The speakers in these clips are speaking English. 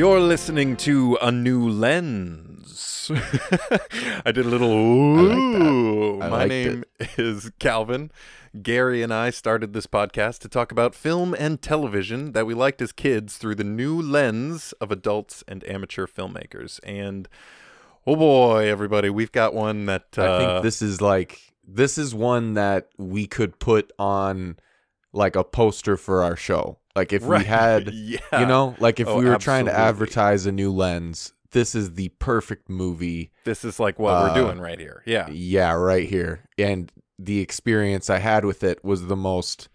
You're listening to A New Lens. I did a little ooh. My name is Calvin. Gary and I started this podcast to talk about film and television that we liked as kids through the new lens of adults and amateur filmmakers. And oh boy, everybody, we've got one that uh, I think this is like this is one that we could put on like a poster for our show. Like if Right. we had, yeah. you know, like if Oh, we were trying to advertise a new lens, this is the perfect movie. this is like what uh, we're doing right here. Yeah. Yeah, right here. And the experience I had with it was the most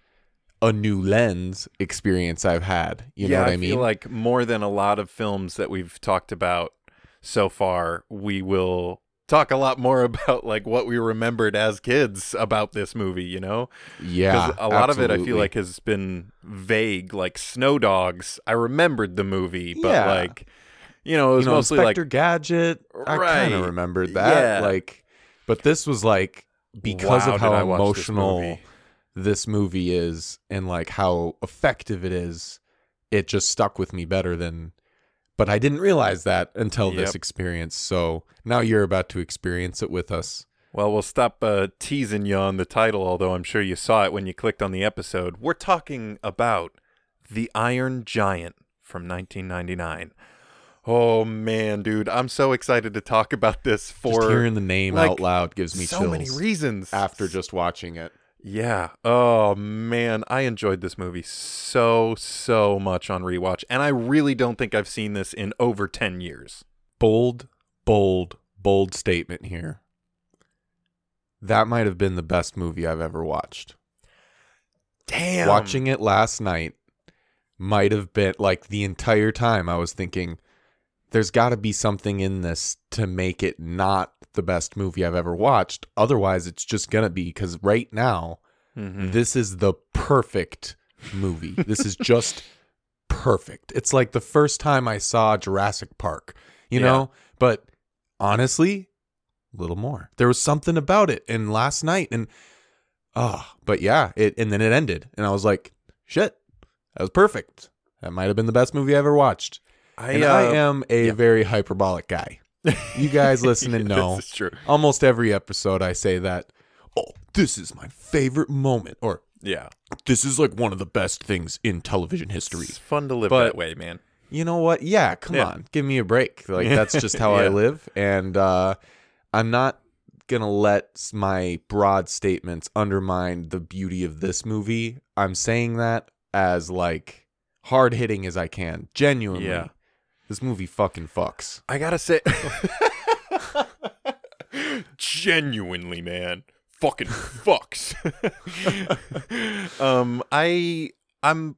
a new lens experience I've had. You yeah, know what I, I mean? feel like more than a lot of films that we've talked about so far, we will talk a lot more about like what we remembered as kids about this movie, you know? yeah, a lot of it I feel like has been vague, like Snow Dogs. I remembered the movie, but Yeah. like you know, it was you know, mostly Inspector like Gadget. I kind of remembered that. Yeah. Like, but this was like because wow, of how watch this emotional movie. this movie is and like how effective it is. It just stuck with me better than. But I didn't realize that until this experience. So now you're about to experience it with us. Well, we'll stop uh, teasing you on the title, although I'm sure you saw it when you clicked on the episode. We're talking about The Iron Giant from 1999. Oh man, dude, I'm so excited to talk about this Just for hearing the name like, out loud gives me so chills. many reasons. after just watching it. Yeah. Oh man, I enjoyed this movie so so much on rewatch, and I really don't think I've seen this in over 10 years. Bold, bold, bold statement here. That might have been the best movie I've ever watched. Damn. Watching it last night might have been like the entire time I was thinking there's got to be something in this to make it not the best movie I've ever watched. Otherwise, it's just going to be cuz right now Mhm. this is the perfect movie. this is just perfect. It's like the first time I saw Jurassic Park, you Yeah. know? But honestly, a little more. There was something about it and last night and oh, but yeah, it and then it ended and I was like, shit. That was perfect. That might have been the best movie I ever watched. I, uh, I am a yeah. very hyperbolic guy. You guys listening know. This is true. Almost every episode I say that, "Oh, this is my favorite moment," or Yeah. this is like one of the best things in television history. It's fun to live But- that way, man. You know what? Yeah, come Yeah. on. Give me a break. Like that's just how I live and uh I'm not going to let my broad statements undermine the beauty of this movie. I'm saying that as like hard-hitting as I can. Genuinely. Yeah. This movie fucking fucks. I gotta say, genuinely, man, fucking fucks. um, I, I'm,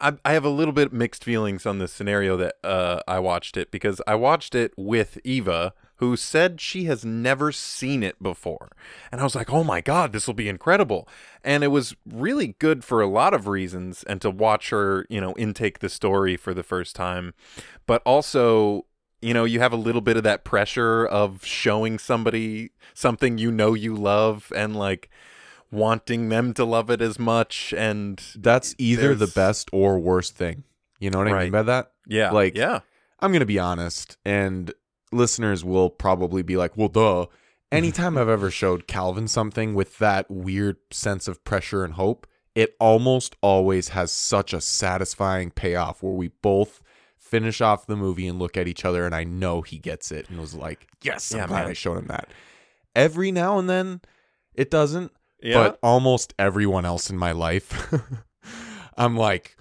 I, I have a little bit mixed feelings on this scenario that uh, I watched it because I watched it with Eva, who said she has never seen it before, and I was like, oh my god, this will be incredible, and it was really good for a lot of reasons, and to watch her, you know, intake the story for the first time, but also you know you have a little bit of that pressure of showing somebody something you know you love and like wanting them to love it as much and That's either the best or worst thing. You know what I Right. mean by that? yeah Like- yeah I'm going to be honest, and listeners will probably be like, well, duh. Anytime I've ever showed Calvin something with that weird sense of pressure and hope, it almost always has such a satisfying payoff where we both finish off the movie and look at each other, and I know he gets it and was like, yes, I'm Yeah, glad man. I showed him that. Every now and then, it doesn't, yeah but almost everyone else in my life, I'm like,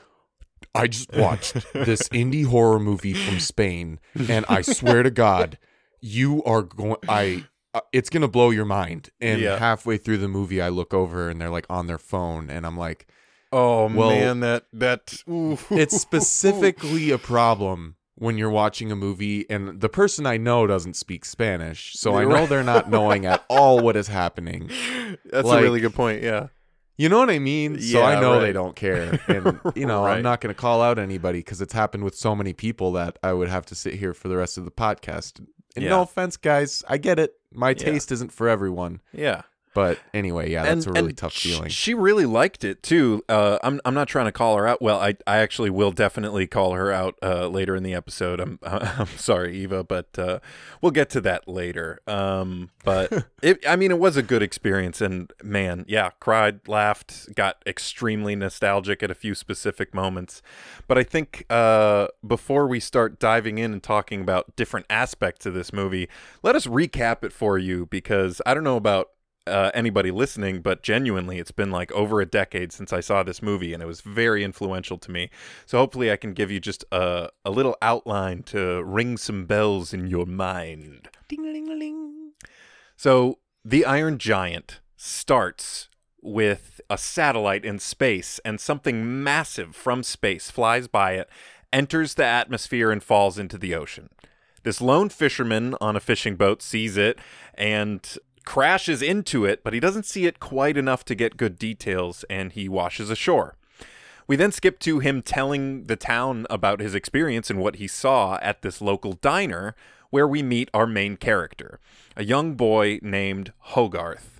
I just watched this indie horror movie from Spain, and I swear to God, you are going. I. Uh, it's gonna blow your mind. And Yeah. halfway through the movie, I look over and they're like on their phone, and I'm like, oh well, man that that ooh. it's specifically a problem when you're watching a movie and the person I know doesn't speak Spanish, so I know they're not knowing at all what is happening. that's a really good point yeah You know what I mean? So I know right. they don't care. And, you know, Right. I'm not going to call out anybody because it's happened with so many people that I would have to sit here for the rest of the podcast. And Yeah. no offense, guys. I get it. My Yeah. taste isn't for everyone. yeah But anyway, yeah, that's and, a really tough feeling. She really liked it too. Uh, I'm I'm not trying to call her out. Well, I I actually will definitely call her out uh, later in the episode. I'm I'm sorry, Eva, but uh, we'll get to that later. Um, but it, I mean, it was a good experience, and man, yeah, cried, laughed, got extremely nostalgic at a few specific moments. But I think uh, before we start diving in and talking about different aspects of this movie, let us recap it for you because I don't know about uh, anybody listening, but genuinely, it's been like over a decade since I saw this movie, and it was very influential to me. So hopefully, I can give you just a, a little outline to ring some bells in your mind. Ding-a-ling-a-ling. So, the Iron Giant starts with a satellite in space, and something massive from space flies by it, enters the atmosphere, and falls into the ocean. This lone fisherman on a fishing boat sees it and crashes into it, but he doesn't see it quite enough to get good details and he washes ashore. We then skip to him telling the town about his experience and what he saw at this local diner where we meet our main character, a young boy named Hogarth.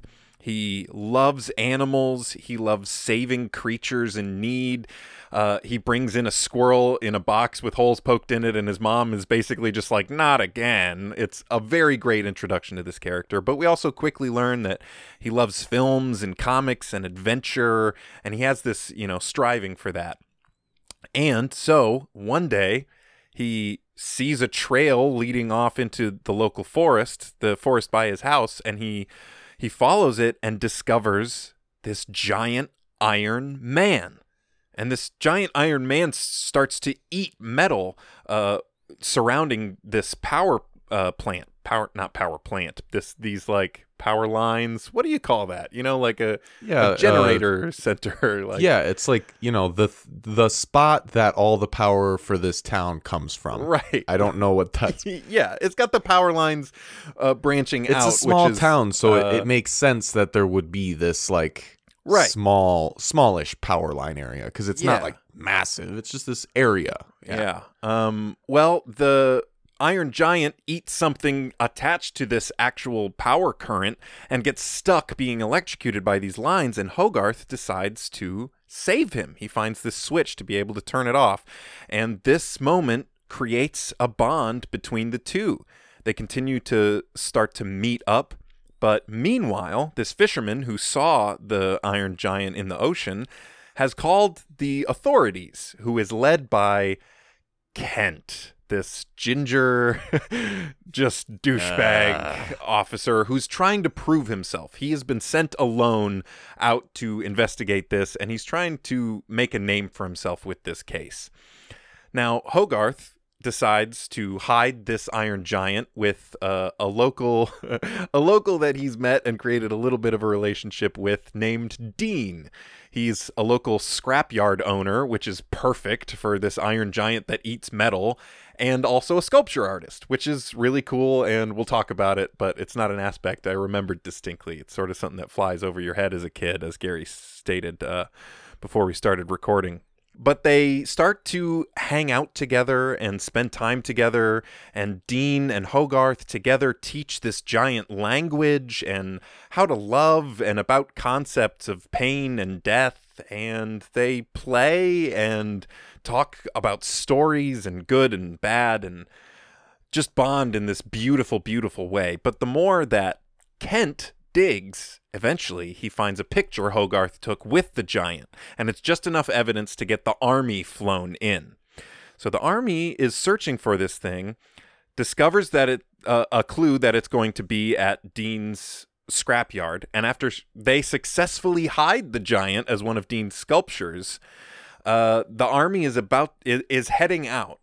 He loves animals. He loves saving creatures in need. Uh, he brings in a squirrel in a box with holes poked in it, and his mom is basically just like, not again. It's a very great introduction to this character. But we also quickly learn that he loves films and comics and adventure, and he has this, you know, striving for that. And so one day, he sees a trail leading off into the local forest, the forest by his house, and he he follows it and discovers this giant iron man. And this giant iron man starts to eat metal uh, surrounding this power uh, plant. Power, not power plant. This, these like power lines. What do you call that? You know, like a, Yeah, a uh, generator center. Like, yeah, it's like you know the the spot that all the power for this town comes from. right. I don't know what that's. yeah, it's got the power lines uh, branching It's out. It's a small is, town, so uh, it, it makes sense that there would be this like Right. small, smallish power line area because it's Yeah. not like massive. It's just this area. Yeah. Um. Well, the Iron Giant eats something attached to this actual power current and gets stuck being electrocuted by these lines. And Hogarth decides to save him. He finds this switch to be able to turn it off, and this moment creates a bond between the two. They continue to start to meet up. But meanwhile, this fisherman who saw the Iron Giant in the ocean has called the authorities, who is led by Kent, this ginger, just douchebag ah. officer who's trying to prove himself. He has been sent alone out to investigate this, and he's trying to make a name for himself with this case. Now, Hogarth decides to hide this iron giant with uh, a local a local that he's met and created a little bit of a relationship with named Dean. He's a local scrapyard owner, which is perfect for this iron giant that eats metal, and also a sculpture artist, which is really cool and we'll talk about it, but it's not an aspect I remembered distinctly. It's sort of something that flies over your head as a kid as Gary stated uh, before we started recording but they start to hang out together and spend time together and dean and hogarth together teach this giant language and how to love and about concepts of pain and death and they play and talk about stories and good and bad and just bond in this beautiful beautiful way. But the more that kent digs, eventually he finds a picture Hogarth took with the giant, and it's just enough evidence to get the army flown in. So the army is searching for this thing, discovers that it uh, a clue that it's going to be at Dean's scrapyard, and after they successfully hide the giant as one of Dean's sculptures, uh, the army is about is, is heading out,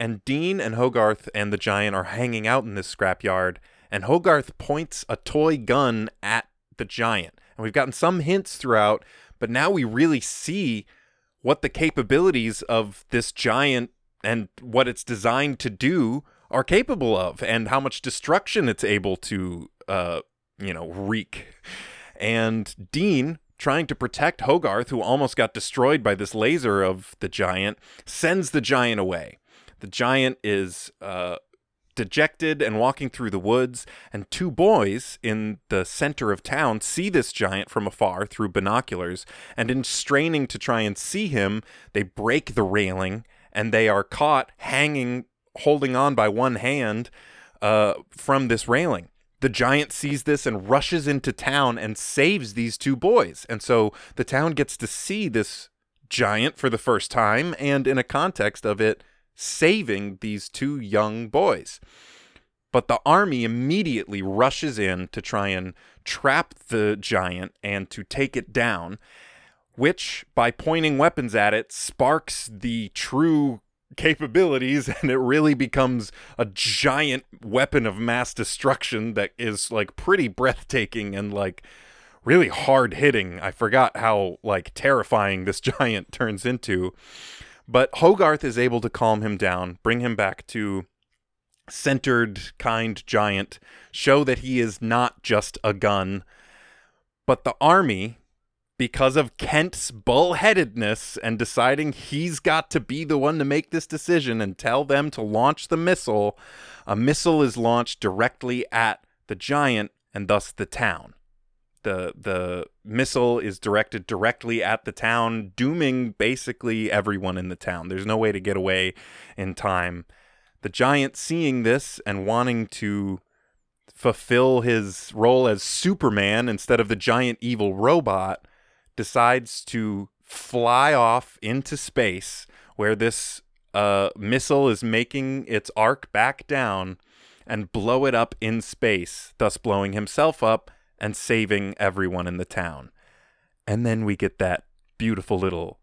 and Dean and Hogarth and the giant are hanging out in this scrapyard and Hogarth points a toy gun at the giant. And we've gotten some hints throughout, but now we really see what the capabilities of this giant and what it's designed to do are capable of and how much destruction it's able to uh you know wreak. And Dean trying to protect Hogarth who almost got destroyed by this laser of the giant sends the giant away. The giant is uh dejected and walking through the woods, and two boys in the center of town see this giant from afar through binoculars, and in straining to try and see him, they break the railing and they are caught hanging, holding on by one hand uh, from this railing. The giant sees this and rushes into town and saves these two boys. And so the town gets to see this giant for the first time and in a context of it saving these two young boys. But the army immediately rushes in to try and trap the giant and to take it down, which, by pointing weapons at it, sparks the true capabilities and it really becomes a giant weapon of mass destruction that is like pretty breathtaking and like really hard hitting. I forgot how like terrifying this giant turns into. But Hogarth is able to calm him down, bring him back to centered, kind giant, show that he is not just a gun. But the army, because of Kent's bullheadedness and deciding he's got to be the one to make this decision and tell them to launch the missile, a missile is launched directly at the giant and thus the town the the missile is directed directly at the town, dooming basically everyone in the town. There's no way to get away in time. The giant seeing this and wanting to fulfill his role as Superman instead of the giant evil robot decides to fly off into space where this uh, missile is making its arc back down and blow it up in space, thus blowing himself up and saving everyone in the town. And then we get that beautiful little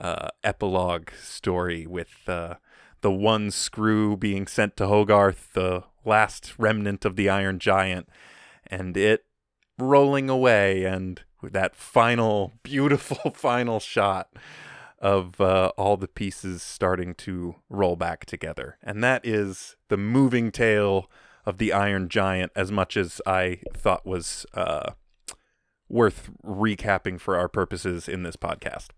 uh, epilogue story with uh, the one screw being sent to Hogarth, the last remnant of the Iron Giant, and it rolling away, and that final, beautiful final shot of uh, all the pieces starting to roll back together. And that is the moving tale of the Iron Giant as much as I thought was uh, worth recapping for our purposes in this podcast.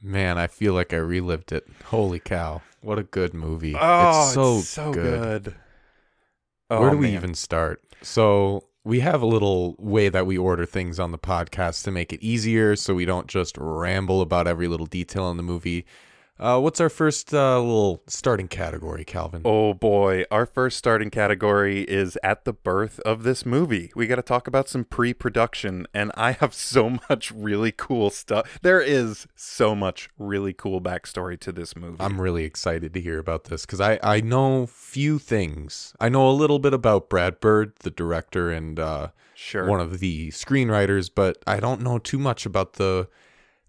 Man, I feel like I relived it. Holy cow. What a good movie. Oh, it's so, it's so good. good. Where Oh, do we even start? So, we have a little way that we order things on the podcast to make it easier so we don't just ramble about every little detail in the movie. Uh, what's our first uh, little starting category, Calvin? Oh boy, our first starting category is at the birth of this movie. We got to talk about some pre production, and I have so much really cool stuff. There is so much really cool backstory to this movie. I'm really excited to hear about this because I, I know few things. I know a little bit about Brad Bird, the director and uh, sure. one of the screenwriters, but I don't know too much about the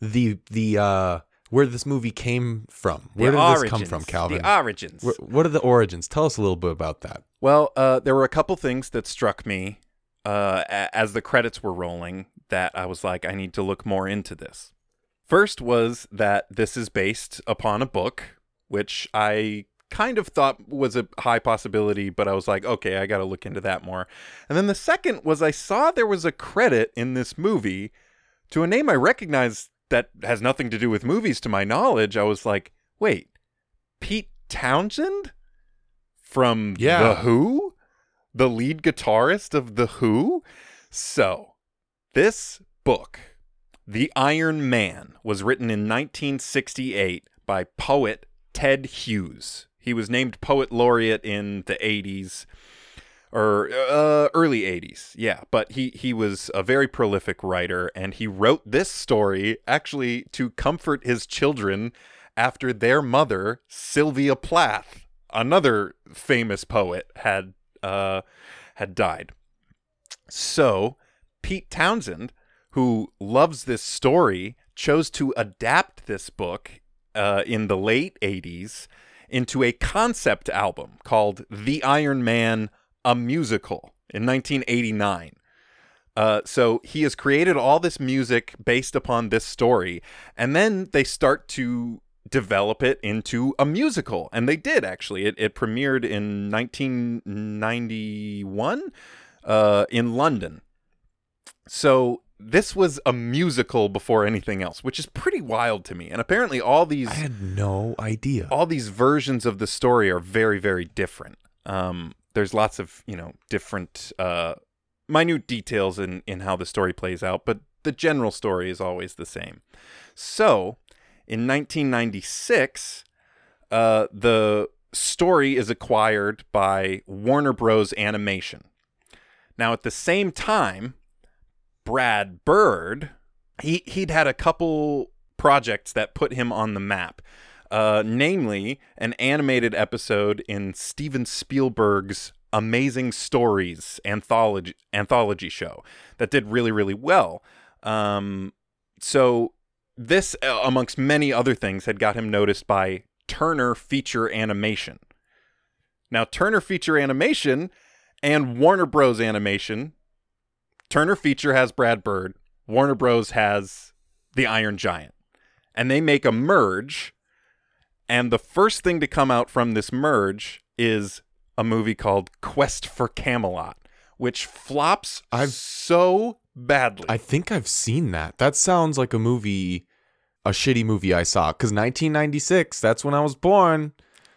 the the uh, where this movie came from. Where The did this come from, Calvin? The origins. Wh- what are the origins? Tell us a little bit about that. Well, uh, there were a couple things that struck me uh, as the credits were rolling that I was like, I need to look more into this. First was that this is based upon a book, which I kind of thought was a high possibility, but I was like, okay, I got to look into that more. And then the second was I saw there was a credit in this movie to a name I recognized that has nothing to do with movies to my knowledge. I was like, wait, Pete Townshend? from Yeah. The Who, the lead guitarist of The Who. So, this book, The Iron Man, was written in 1968 by poet Ted Hughes. He was named poet laureate in the 80s or uh, early 80s. Yeah, but he he was a very prolific writer and he wrote this story actually to comfort his children after their mother, Sylvia Plath, another famous poet, had uh, had died. So, Pete Townshend, who loves this story, chose to adapt this book uh, in the late 80s into a concept album called The Iron Man, a Musical in 1989. Uh, so he has created all this music based upon this story, and then they start to develop it into a musical, and they did actually. It, it premiered in 1991 uh, in London. So this was a musical before anything else, which is pretty wild to me. And apparently, all these I had no idea. all these versions of the story are very very different Um, there's lots of you know different uh, minute details in in how the story plays out, but the general story is always the same. So, in 1996, uh, the story is acquired by Warner Bros. Animation. Now, at the same time, Brad Bird, he he'd had a couple projects that put him on the map. Uh, namely, an animated episode in Steven Spielberg's Amazing Stories anthology anthology show that did really really well. Um, so this, uh, amongst many other things, had got him noticed by Turner Feature Animation. Now, Turner Feature Animation and Warner Bros. Animation, Turner Feature has Brad Bird, Warner Bros. has the Iron Giant, and they make a merge. And the first thing to come out from this merge is a movie called Quest for Camelot, which flops I've- so badly. I think I've seen that. That sounds like a movie, a shitty movie I saw. Because 1996, that's when I was born.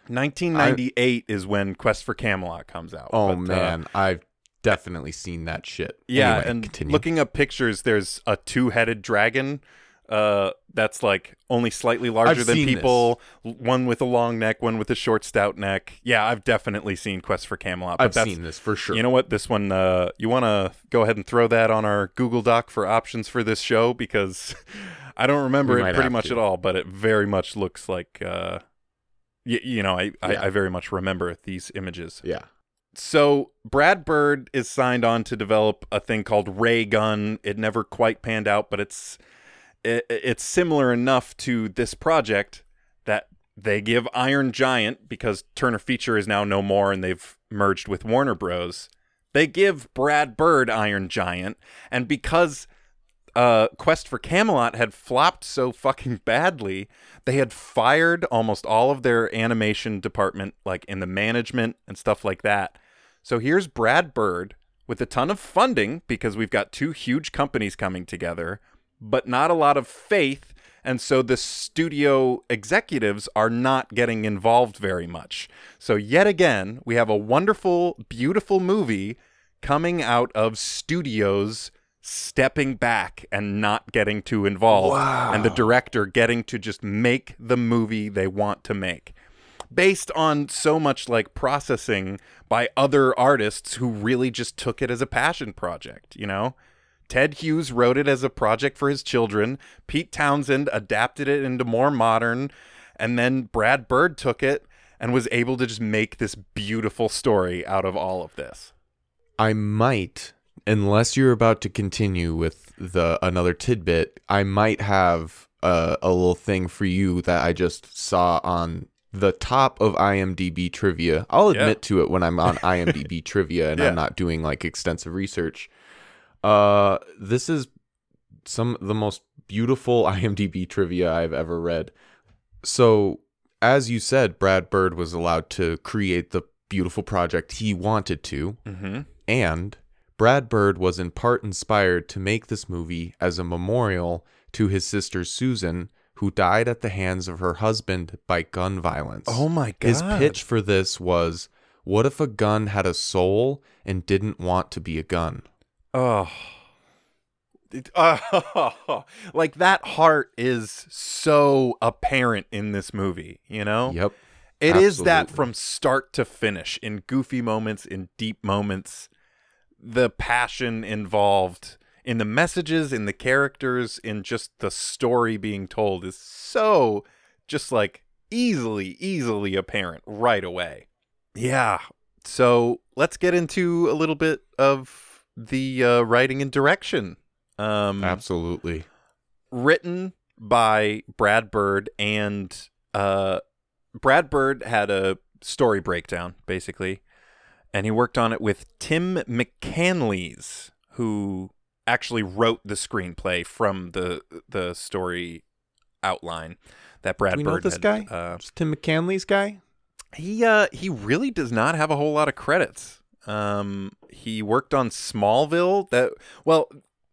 1998 is when Quest for Camelot comes out. Oh but, uh, man, I've definitely seen that shit. yeah, Anyway, and continue. looking up pictures, there's a two-headed dragon. Uh, that's like only slightly larger I've than people. l- One with a long neck, one with a short, stout neck. Yeah, I've definitely seen Quest for Camelot. But I've seen this for sure. You know what? This one, uh, you want to go ahead and throw that on our Google Doc for options for this show because I don't remember it pretty much to. at all, but it very much looks like, uh, y- you know, I, I, Yeah. I very much remember these images. yeah. So Brad Bird is signed on to develop a thing called Ray Gun. It never quite panned out, but it's it, it's similar enough to this project that they give Iron Giant because Turner Feature is now no more and they've merged with Warner Bros. They give Brad Bird Iron Giant, and because uh, Quest for Camelot had flopped so fucking badly, they had fired almost all of their animation department, like in the management and stuff like that. So here's Brad Bird with a ton of funding because we've got two huge companies coming together, but not a lot of faith. And so the studio executives are not getting involved very much. So, yet again, we have a wonderful, beautiful movie coming out of studios stepping back and not getting too involved and the director getting to just make the movie they want to make based on so much like processing by other artists who really just took it as a passion project you know Ted Hughes wrote it as a project for his children. Pete Townshend adapted it into more modern. And then Brad Bird took it and was able to just make this beautiful story out of all of this. I might, unless you're about to continue with the another tidbit, I might have a, a little thing for you that I just saw on the top of IMDb trivia. I'll Yeah. admit to it when I'm on IMDb trivia and Yeah. I'm not doing like extensive research. Uh, this is some of the most beautiful IMDb trivia I've ever read. So, as you said, Brad Bird was allowed to create the beautiful project he wanted to. Mm-hmm. And Brad Bird was in part inspired to make this movie as a memorial to his sister Susan, who died at the hands of her husband by gun violence. Oh my god. His pitch for this was what if a gun had a soul and didn't want to be a gun? Oh. It- oh, like that heart is so apparent in this movie, you know? Yep. It is that from start to finish, in goofy moments, in deep moments, the passion involved in the messages, in the characters, in just the story being told is so just like easily, easily apparent right away. Yeah. So let's get into a little bit of the uh, writing and direction. Um, Absolutely. written by Brad Bird and uh Brad Bird had a story breakdown basically and he worked on it with Tim McCanlies who actually wrote the screenplay from the the story outline that Brad Do we know this had, guy? uh, Tim McCanlies' guy? he uh he really does not have a whole lot of credits. Um he worked on Smallville that well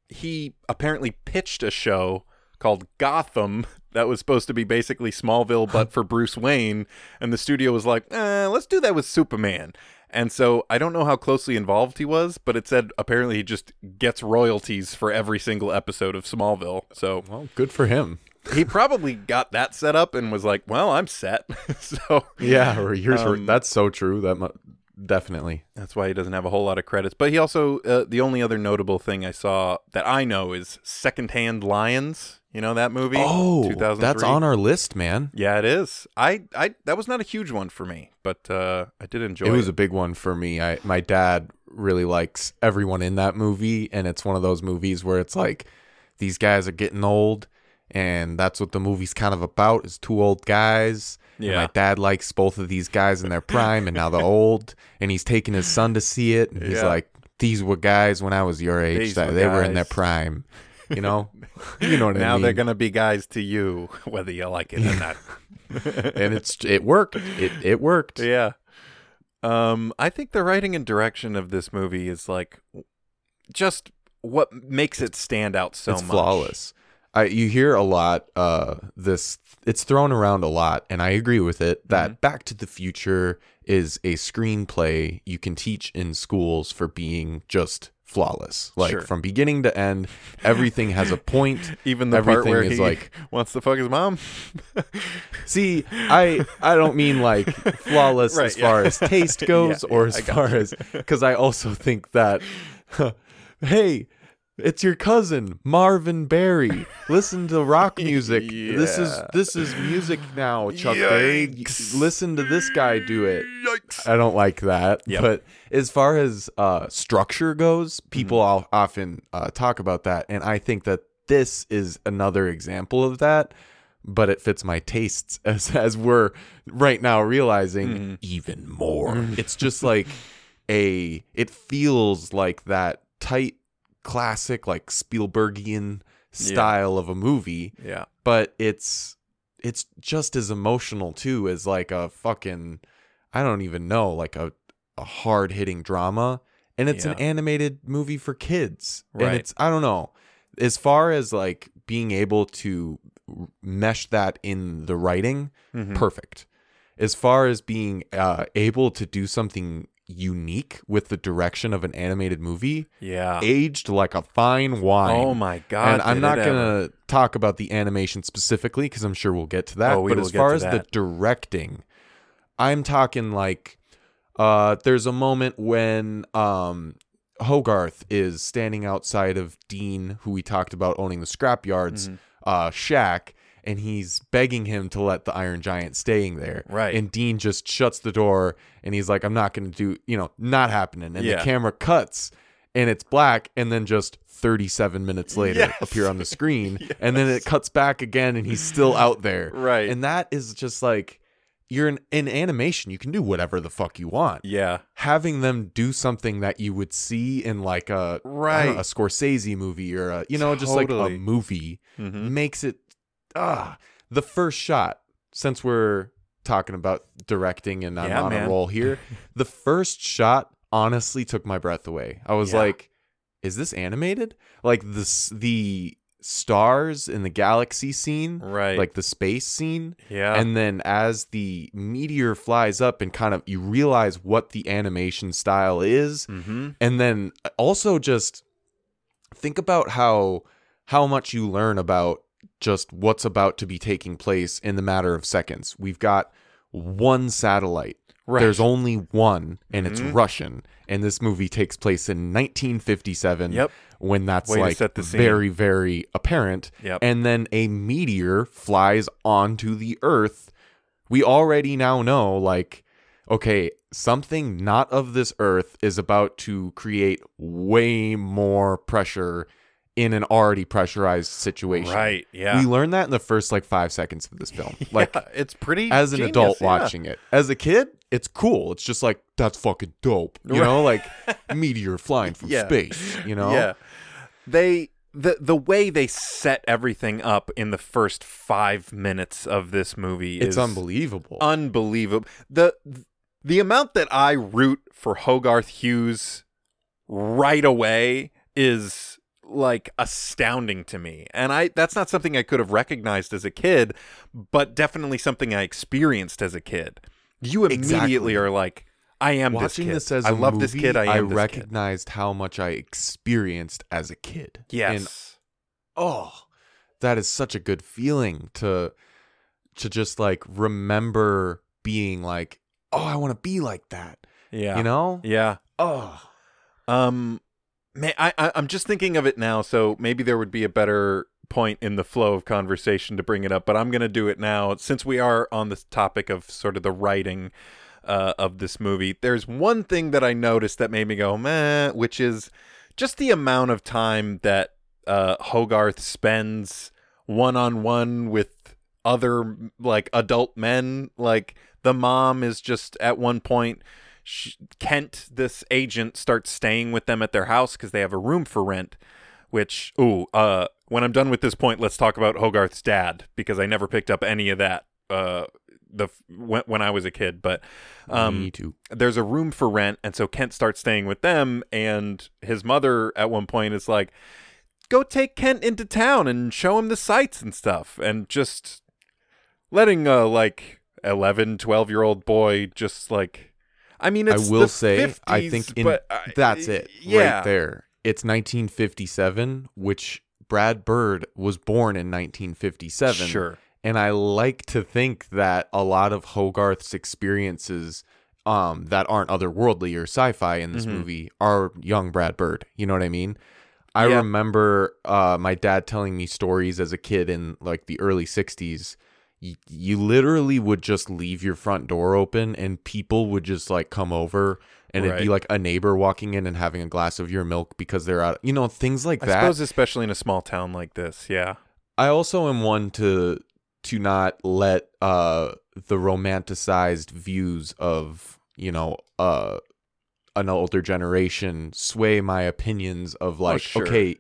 he apparently pitched a show called Gotham that was supposed to be basically Smallville but for Bruce Wayne and the studio was like, "Eh, let's do that with Superman." And so I don't know how closely involved he was, but it said apparently he just gets royalties for every single episode of Smallville. So Well, good for him. he probably got that set up and was like, "Well, I'm set." so Yeah, or were- Um, that's so true. That mu- definitely. that's why he doesn't have a whole lot of credits. But he also uh, the only other notable thing I saw that I know is Secondhand Lions. You know that movie? Oh, that's on our list, man. Yeah, it is. I, I that was not a huge one for me, but uh, I did enjoy it. it was a big one for me. I my dad really likes everyone in that movie, and it's one of those movies where it's like these guys are getting old, and that's what the movie's kind of about is two old guys. And Yeah. my dad likes both of these guys in their prime, and now they're old, and he's taking his son to see it, and he's Yeah. like, "These were guys when I was your age. These that were they were in their prime." You know, you know what I now they're gonna be guys to you, whether you like it or not. and it's it worked. It it worked. yeah. Um, I think the writing and direction of this movie is like just what makes it stand out so it's much. flawless. I you hear a lot uh this it's thrown around a lot and I agree with it that Mm-hmm. Back to the Future is a screenplay you can teach in schools for being just flawless. Like Sure. from beginning to end everything has a point. Even the part Everything where is he like- wants to fuck his mom. See, I I don't mean like flawless Right, as yeah. far as taste goes Yeah, or as far as cuz I also think that hey, it's your cousin Marvin Berry. Listen to rock music. This is this is music now, Chuck Berry. Listen to this guy do it. Yikes. I don't like that. Yep. But as far as uh, structure goes, people Mm-hmm. often uh, talk about that, and I think that this is another example of that. But it fits my tastes as as we're right now realizing Mm-hmm. even more. It's just like a. It feels like that tight classic, like Spielbergian style of a movie Yeah. but it's it's just as emotional too as like a fucking I don't even know like a a hard hitting drama and it's an animated movie for kids Right. and it's I don't know as far as like being able to mesh that in the writing Mhm. perfect as far as being uh, able to do something unique with the direction of an animated movie Yeah. aged like a fine wine Oh my god. and I'm not going to talk about the animation specifically because I'm sure we'll get to that. Oh, but as far as the directing, I'm talking like uh, there's a moment when um, Hogarth is standing outside of Dean, who we talked about owning the scrapyards, Mm-hmm. uh, shack. And he's begging him to let the Iron Giant staying there. Right. And Dean just shuts the door and he's like, I'm not going to do, you know, not happening. And Yeah. the camera cuts and it's black and then just 37 minutes later Yes. appear on the screen and then it cuts back again and he's still out there Right. and that is just like you're in, in animation you can do whatever the fuck you want Yeah. having them do something that you would see in like a don't know, Right. a Scorsese movie or a you know just like a movie Mhm. makes it ah the first shot since we're talking about directing and I'm Yeah, on man. a roll here the first shot honestly took my breath away I was Yeah. like is this animated like this the stars in the galaxy scene Right. like the space scene yeah. and then as the meteor flies up and kind of you realize what the animation style is mm-hmm. and then also just think about how how much you learn about just what's about to be taking place in the matter of seconds we've got one satellite Right. there's only one and it's Mhm. russian and this movie takes place in 1957 Yep. when that's Way like set the scene. very very apparent Yep. and then a meteor flies onto the earth we already now know like okay something not of this earth is about to create way more pressure in an already pressurized situation Right. Yeah. we learned that in the first like five seconds of this film like Yeah, it's pretty as an genius, adult yeah. watching it as a kid it's cool it's just like that's fucking dope you know like meteor flying from Yeah. space you know Yeah. They the the way they set everything up in the first 5 minutes of this movie it's is unbelievable unbelievable. The the amount that I root for Hogarth Hughes right away is like astounding to me. And I that's not something I could have recognized as a kid, but definitely something I experienced as a kid. You immediately Exactly. are like I am Watching this, this, as I love this movie, kid. I am this kid. recognized how much I experienced as a kid. And Yes. oh, that is such a good feeling to to just like remember being like, oh, I want to be like that. yeah. You know? Yeah. Oh, Um, man, I, I I'm just thinking of it now, so maybe there would be a better point in the flow of conversation to bring it up, but I'm gonna do it now since we are on the topic of sort of the writing uh, of this movie. There's one thing that I noticed that made me go meh, which is just the amount of time that uh, Hogarth spends one on one with other like adult men. Like the mom is just at one point. Sh Kent, this agent, starts staying with them at their house because they have a room for rent. Which, ooh, uh, when I'm done with this point, let's talk about Hogarth's dad because I never picked up any of that. Uh, the when, when I was a kid, but um, me too. there's a room for rent and so Kent starts staying with them and his mother at one point is like go take Kent into town and show him the sights and stuff and just letting a like 11 12 year old boy just like I mean I will the say, I think in, I- that's it yeah right there. It's 1957, which Brad Bird was born in 1957. sure And I like to think that a lot of Hogarth's experiences um, that aren't otherworldly or sci-fi in this Mhm. movie are young Brad Bird. You know what I mean? I Yeah. remember uh, my dad telling me stories as a kid in like the early 60s. Y- you literally would just leave your front door open and people would just like come over and it'd be like a neighbor walking in and having a glass of your milk because they're out you know things like I that. suppose especially in a small town like this yeah. I also am one to to not let uh the romanticized views of you know uh an older generation sway my opinions of like sure. okay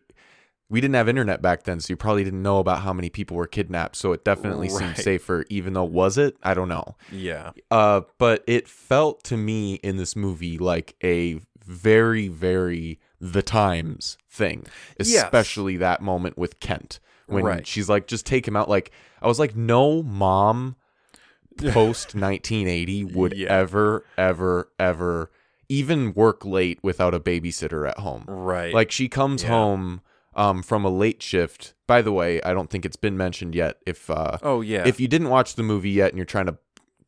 we didn't have internet back then so you probably didn't know about how many people were kidnapped so it definitely seemed safer even though was it I don't know yeah uh but it felt to me in this movie like a very very the times thing Yes. especially that moment with Kent when Right. she's like just take him out like I was like no mom post 1980 would Yeah. ever ever ever even work late without a babysitter at home right like she comes Yeah. home um from a late shift by the way I don't think it's been mentioned yet if uh oh yeah if you didn't watch the movie yet and you're trying to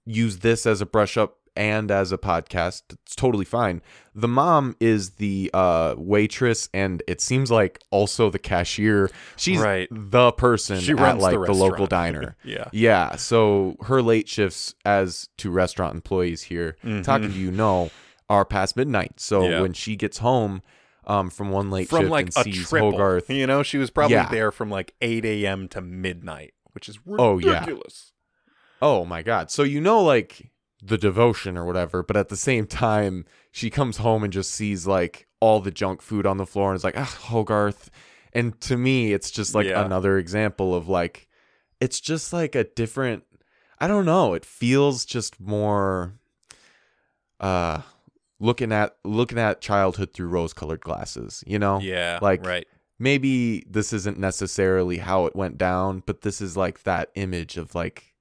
use this as a brush up and as a podcast, it's totally fine. The mom is the uh, waitress, and it seems like also the cashier. She's Right. the person She at runs like the the, local diner. yeah Yeah, so her late shifts as to restaurant employees here, Mhm. talking to you know, are past midnight. So Yeah. when she gets home um, from one late from shift like and a sees triple. Hogarth, You know, she was probably Yeah. there from like 8 a.m. to midnight, which is Oh, yeah. Oh my god. So you know like the devotion or whatever, but at the same time she comes home and just sees like all the junk food on the floor and is like, "Ah, Hogarth." And to me it's just like Yeah. another example of like it's just like a different I don't know, it feels just more uh looking at looking at childhood through rose-colored glasses, you know? Yeah, Like- right. maybe this isn't necessarily how it went down, but this is like that image of like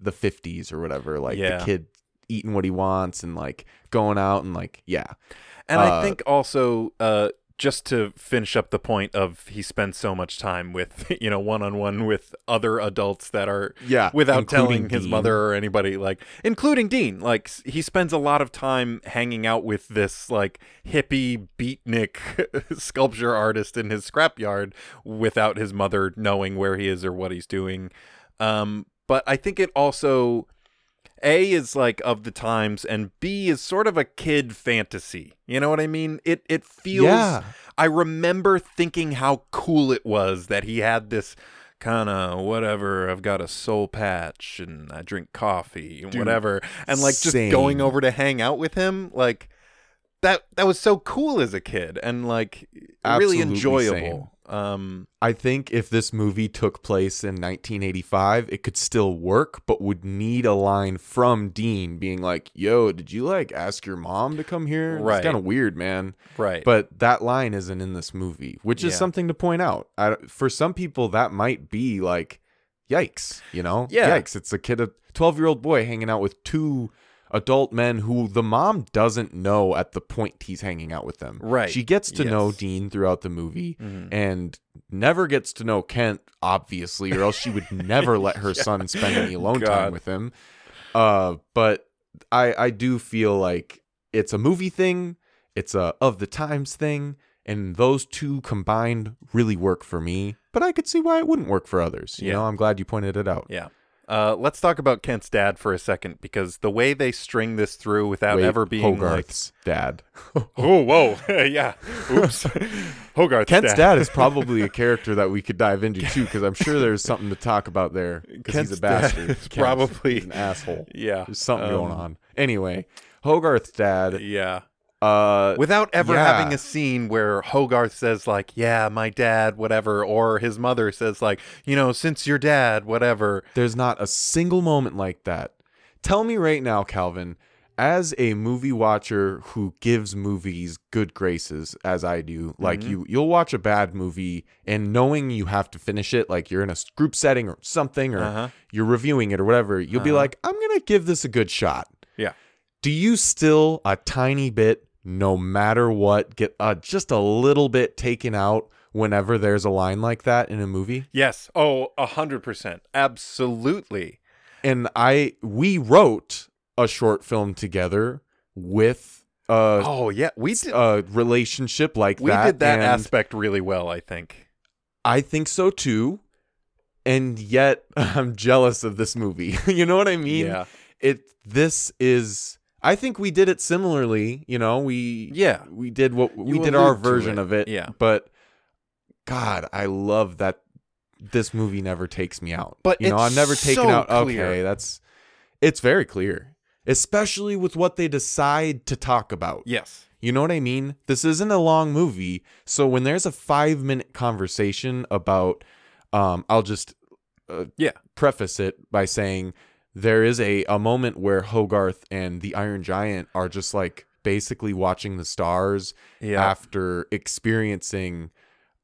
the 50s or whatever, like Yeah. the kid eating what he wants and like going out and like yeah. And I uh, think also, uh, just to finish up the point of he spends so much time with, you know, one on one with other adults that are Yeah, without telling his Dean. mother or anybody like including Dean like he spends a lot of time hanging out with this like hippie beatnik sculpture artist in his scrapyard without his mother knowing where he is or what he's doing um but I think it also a is like of the times and B is sort of a kid fantasy. You know what I mean? It it feels Yeah. I remember thinking how cool it was that he had this kind of whatever. I've got a soul patch and I drink coffee and Dude, whatever, and like just going over to hang out with him, like that. That was so cool as a kid and like really Absolutely enjoyable. Um, I think if this movie took place in 1985, it could still work, but would need a line from Dean being like, "Yo, did you like ask your mom to come here?" Right. It's kind of weird, man. right. But that line isn't in this movie, which is Yeah. something to point out. I, for some people, that might be like, yikes, you know? Yeah. Yikes. It's a kid, a 12 year old boy hanging out with two adult men who the mom doesn't know at the point he's hanging out with them. Right. She gets to know Dean throughout the movie Mhm. and never gets to know Kent, obviously, or else she would never let her son spend any alone time with him. Uh, but I I do feel like it's a movie thing, it's a of the times thing, and those two combined really work for me. But I could see why it wouldn't work for others. You Yeah. know, I'm glad you pointed it out. Yeah. Uh, let's talk about Kent's dad for a second because the way they string this through without Wait, ever being like, Hogarth's dad. oh, whoa, yeah, oops, Hogarth's Kent's dad. dad is probably a character that we could dive into too, because I'm sure there's something to talk about there. Because Kent's he's a dad bastard. probably- He's an asshole. yeah, There's something going um, on. Anyway, Hogarth's dad. Yeah, Uh, without ever yeah. having a scene where Hogarth says like, "Yeah, my dad," whatever, or his mother says like, "You know, since your dad, whatever." there's not a single moment like that. Tell me right now, Calvin, as a movie watcher who gives movies good graces, as I do, like Mhm. you, you'll watch a bad movie and knowing you have to finish it, like you're in a group setting or something, or Uh-huh. you're reviewing it or whatever, you'll be Uh-huh. like, I'm gonna give this a good shot. Yeah. Do you still a tiny bit, no matter what, get uh, just a little bit taken out whenever there's a line like that in a movie? Yes. Oh, a hundred percent. Absolutely. And I we wrote a short film together with a, Oh yeah, we did. a relationship like that. we did that aspect really well. I think. I think so too. And yet I'm jealous of this movie. you know what I mean? yeah. it this is I think we did it similarly, you know, we Yeah. we did what we You did our version it, of it. yeah. But God, I love that this movie never takes me out. But you know, I'm never taken so out. clear. Okay, that's it's very clear. Especially with what they decide to talk about. Yes. You know what I mean? This isn't a long movie. So when there's a five minute conversation about, um, I'll just uh, Yeah. preface it by saying there is a, a moment where Hogarth and the Iron Giant are just like basically watching the stars Yeah. after experiencing.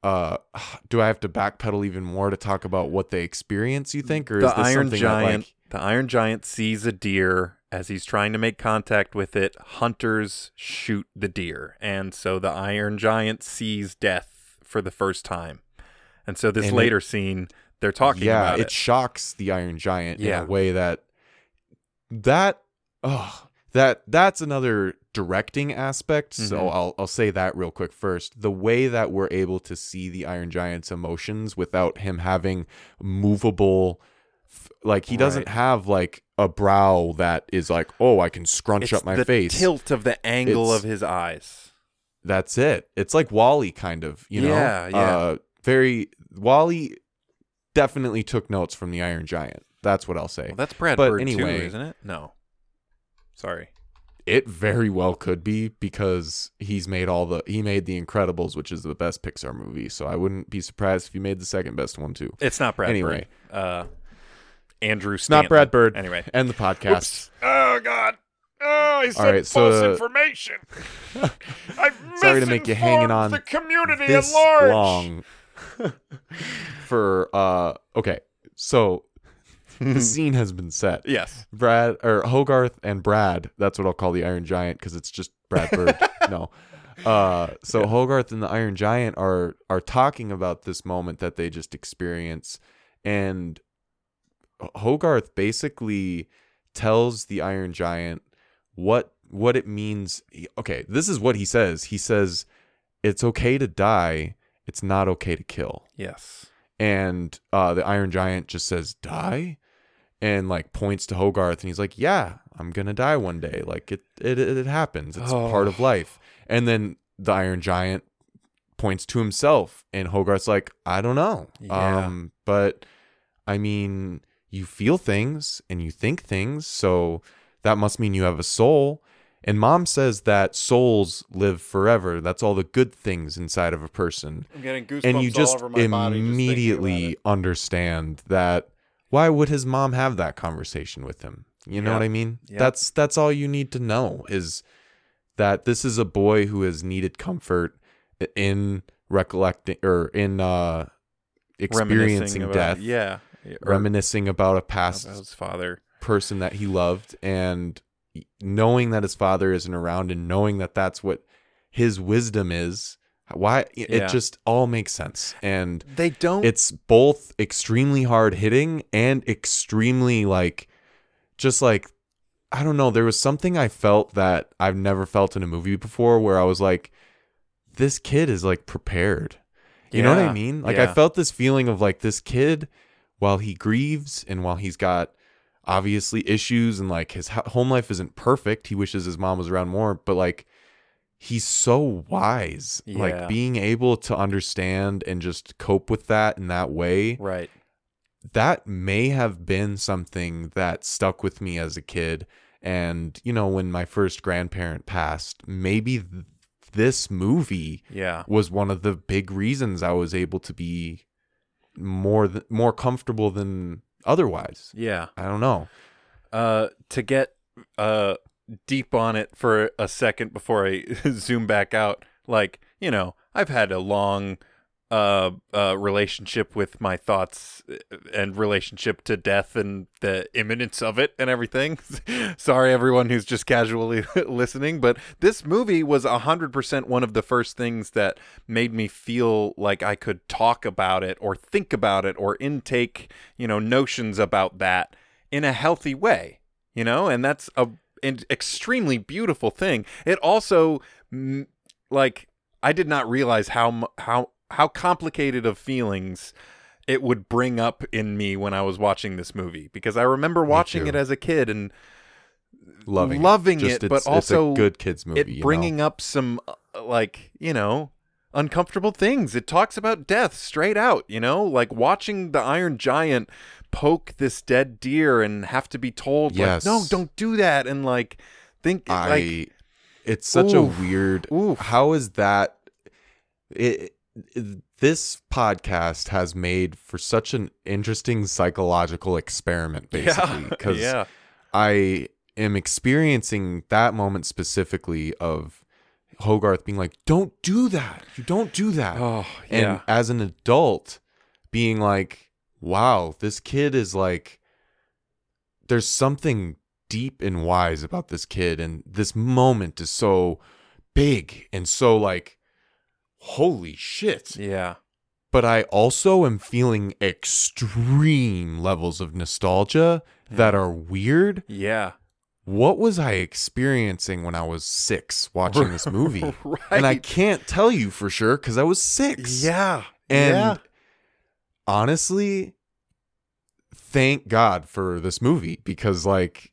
Uh, do I have to backpedal even more to talk about what they experience? You think, or is the this Iron something Giant. like the Iron Giant sees a deer as he's trying to make contact with it. Hunters shoot the deer, and so the Iron Giant sees death for the first time. And so this And it- later scene, they're talking yeah, about it, it. shocks the Iron Giant Yeah. in a way that that oh that that's another directing aspect. So Mhm. I'll I'll say that real quick first. The way that we're able to see the Iron Giant's emotions without him having movable like he doesn't Right. have like a brow that is like, "Oh, I can scrunch it's up my the face." tilt of the angle It's- of his eyes. That's it. It's like WALL-E kind of, you know. Yeah, yeah. Uh, very WALL-E definitely took notes from the Iron Giant. That's what I'll say. Well, that's Brad But Bird anyway- too, isn't it? No. Sorry. It very well could be because he's made all the he made The Incredibles, which is the best Pixar movie. So I wouldn't be surprised if he made the second best one too. It's not Brad Anyway. Bird. Uh, Andrew It's not Brad Bird. Anyway. End the podcast. Oh God. Oh, I said right, so, false uh, information. I've Sorry to make you hanging on the community this long for uh okay. So the scene has been set. Yes. Brad or Hogarth and Brad. That's what I'll call the Iron Giant because it's just Brad Bird. no. Uh, so Hogarth and the Iron Giant are are talking about this moment that they just experience, and Hogarth basically tells the Iron Giant what what it means. Okay, this is what he says. He says, "It's okay to die. It's not okay to kill." Yes. and uh, the Iron Giant just says die, and like points to Hogarth, and he's like, "Yeah, I'm gonna die one day. Like it, it, it happens. It's part of Oh. life." And then the Iron Giant points to himself, and Hogarth's like, "I don't know, Yeah. um, but I mean, you feel things and you think things, so that must mean you have a soul." And mom says that souls live forever. That's all the good things inside of a person I'm getting goosebumps and you just immediately understand that why would his mom have that conversation with him you know what i mean Yep. that's that's all you need to know is that this is a boy who has needed comfort in recollecting or in uh experiencing about, death Yeah. Reminiscing about a past about his father. person that he loved and knowing that his father isn't around and knowing that that's what his wisdom is why it Yeah. just all makes sense and They don't. it's both extremely hard hitting and extremely like just like I don't know, there was something I felt that I've never felt in a movie before where I was like this kid is like prepared. You know what I mean? Like yeah. I felt this feeling of like this kid while he grieves and while he's got obviously issues and like his home life isn't perfect, he wishes his mom was around more, but like he's so wise. Yeah. Like being able to understand and just cope with that in that way right. that may have been something that stuck with me as a kid. And, you know, when my first grandparent passed, maybe th- this movie Yeah. was one of the big reasons I was able to be more th- more comfortable than otherwise. Yeah. I don't know. uh to get uh deep on it for a second before I zoom back out like you know I've had a long uh uh relationship with my thoughts uh, and relationship to death and the imminence of it and everything sorry everyone who's just casually listening but this movie was 100% one of the first things that made me feel like I could talk about it or think about it or intake you know notions about that in a healthy way, you know, and that's a an extremely beautiful thing. It also like I did not realize how how how complicated of feelings it would bring up in me when I was watching this movie because I remember watching it as a kid and Loving Loving it, it's, but it's also a good kids movie. it you know? bringing up some uh, like you know uncomfortable things it talks about death straight out you know like watching the iron giant poke this dead deer and have to be told Yes. like no don't do that and like think I like it's such Oof. a weird Oof. how is that it, it- this podcast has made for such an interesting psychological experiment basically yeah because yeah. I am experiencing that moment specifically of Hogarth being like don't do that. You don't do that. Oh and yeah. as an adult being like wow this kid is like there's something deep and wise about this kid and this moment is so big and so like holy shit. Yeah. But i also am feeling extreme levels of nostalgia that are weird. Yeah. What was i experiencing when i was 6 watching this movie? Right and i can't tell you for sure cuz i was 6 yeah. And yeah. honestly, thank God for this movie because like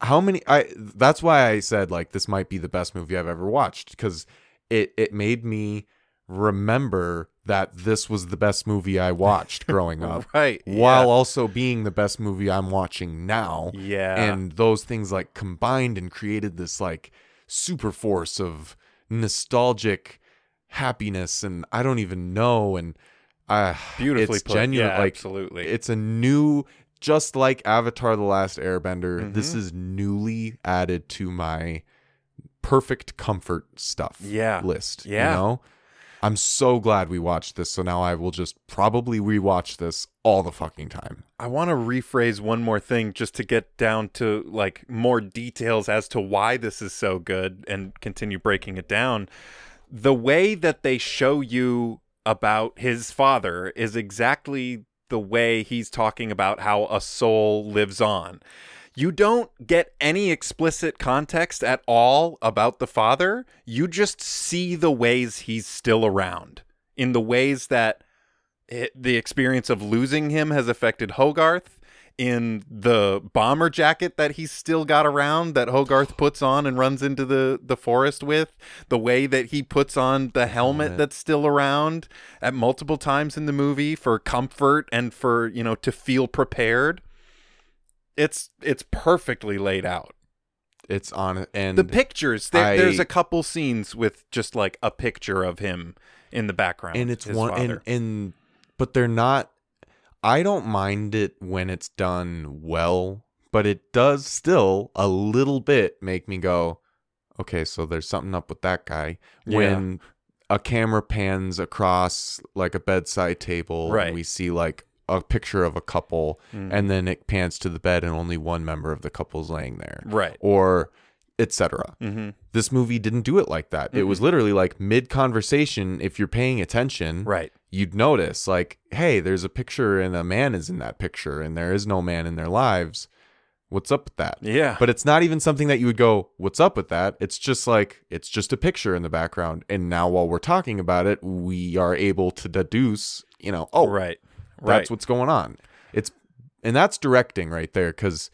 how many I that's why I said like this might be the best movie I've ever watched because it it made me remember that this was the best movie I watched growing up right while also being the best movie I'm watching now yeah, yeah. and those things like combined and created this like super force of nostalgic happiness and I don't even know and uh beautifully it's put genuine yeah, like absolutely it's a new just like Avatar the Last Airbender this Mhm. is newly added to my perfect comfort stuff Yeah. list Yeah. you know I'm so glad we watched this so now I will just probably rewatch this all the fucking time I want to rephrase one more thing just to get down to like more details as to why this is so good and continue breaking it down. The way that they show you about his father is exactly the way he's talking about how a soul lives on. You don't get any explicit context at all about the father. You just see the ways he's still around in the ways that it, the experience of losing him has affected Hogarth in the bomber jacket that he's still got around that Hogarth puts on and runs into the the forest with the way that he puts on the helmet Helmet. that's still around at multiple times in the movie for comfort and for you know to feel prepared it's it's perfectly laid out it's on and the pictures there, there's a couple scenes with just like a picture of him in the background and it's one and father. and but they're not i don't mind it when it's done well but it does still a little bit make me go okay so there's something up with that guy when a camera pans across like a bedside table Right. and we see like a picture of a couple Mm. and then it pans to the bed and only one member of the couple's laying there Right. or etc. Mm-hmm. This movie didn't do it like that. It was literally like mid conversation. If you're paying attention, Right. you'd notice like, hey, there's a picture and a man is in that picture, and there is no man in their lives. What's up with that? Yeah. But it's not even something that you would go, what's up with that? It's just like, it's just a picture in the background. And now while we're talking about it, we are able to deduce, you know, oh, right. That's what's going on. It's, and that's directing right there. Cause,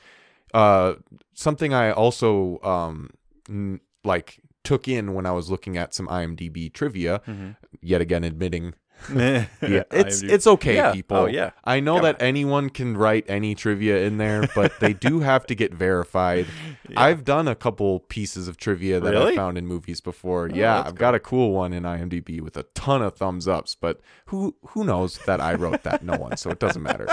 uh, something I also, um, n- like took in when I was looking at some IMDb trivia, Mhm. yet again admitting yeah. yeah, it's it's okay, Yeah. people. Oh, yeah. I know Come that anyone can write any trivia in there, but they do have to get verified. I've done a couple pieces of trivia that Really? I found in movies before. yeah, I've got a cool one in IMDb with a ton of thumbs ups, but who who knows that I wrote that? No one, so it doesn't matter.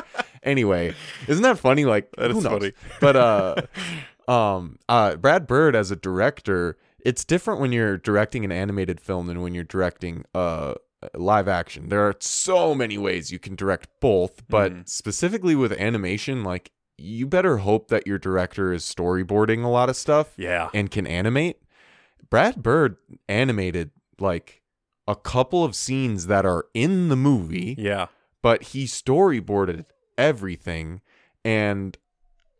Anyway, isn't that funny? Like That who is knows? funny. But uh, um, uh, Brad Bird as a director, it's different when you're directing an animated film than when you're directing uh live action. There are so many ways you can direct both, but Mhm. specifically with animation, like you better hope that your director is storyboarding a lot of stuff Yeah. and can animate. Brad Bird animated like a couple of scenes that are in the movie Yeah. but he storyboarded everything and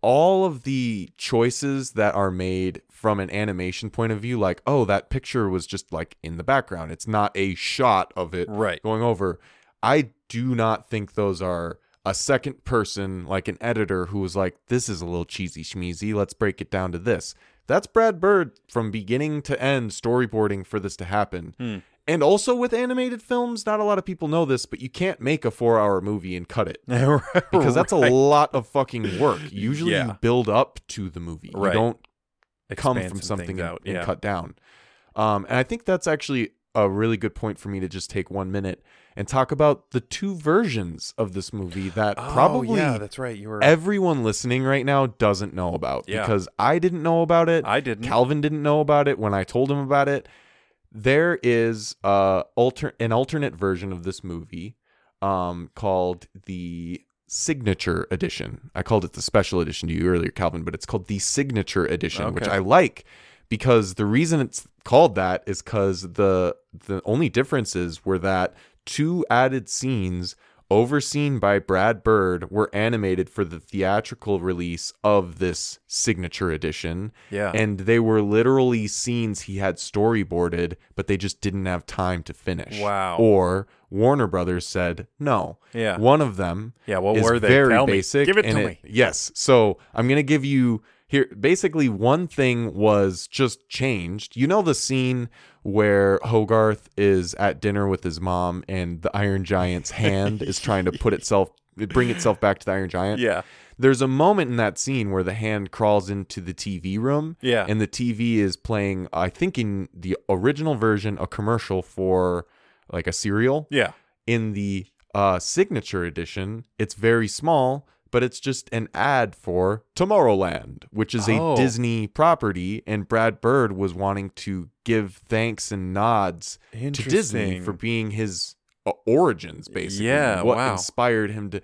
all of the choices that are made from an animation point of view like oh that picture was just like in the background. It's not a shot of it Right. going over. I do not think those are a second person like an editor who was like this is a little cheesy schmeezy. Let's break it down to this. That's brad bird from beginning to end storyboarding for this to happen. Hmm. And also with animated films not a lot of people know this but you can't make a four hour movie and cut it because that's a lot of fucking work usually Yeah. you build up to the movie Right. you don't come from some something and, out. and Yeah. cut down. Um, and I think that's actually a really good point for me to just take one minute and talk about the two versions of this movie that Oh, probably yeah, that's right. You were. everyone listening right now doesn't know about Yeah. because I didn't know about it. I didn't. Calvin didn't know about it when I told him about it. There is uh alter an alternate version of this movie um called the signature edition. I called it the special edition to you earlier, Calvin, but it's called the signature edition, which I like because the reason it's called that is because the the only differences were that two added scenes overseen by Brad Bird were animated for the theatrical release of this signature edition yeah. and they were literally scenes he had storyboarded but they just didn't have time to finish Wow. or warner brothers said no yeah. one of them yeah. What is were they? very Tell me. basic Give it to me. yes so i'm gonna give you here basically one thing was just changed you know the scene where hogarth is at dinner with his mom and the iron giant's hand is trying to put itself bring itself back to the iron giant Yeah. there's a moment in that scene where the hand crawls into the TV room Yeah. and the TV is playing I think in the original version a commercial for like a cereal. yeah. In the uh signature edition, it's very small, but it's just an ad for Tomorrowland, which is Oh. a Disney property and Brad Bird was wanting to give thanks and nods to Disney for being his uh, origins basically. Yeah, what wow. inspired him to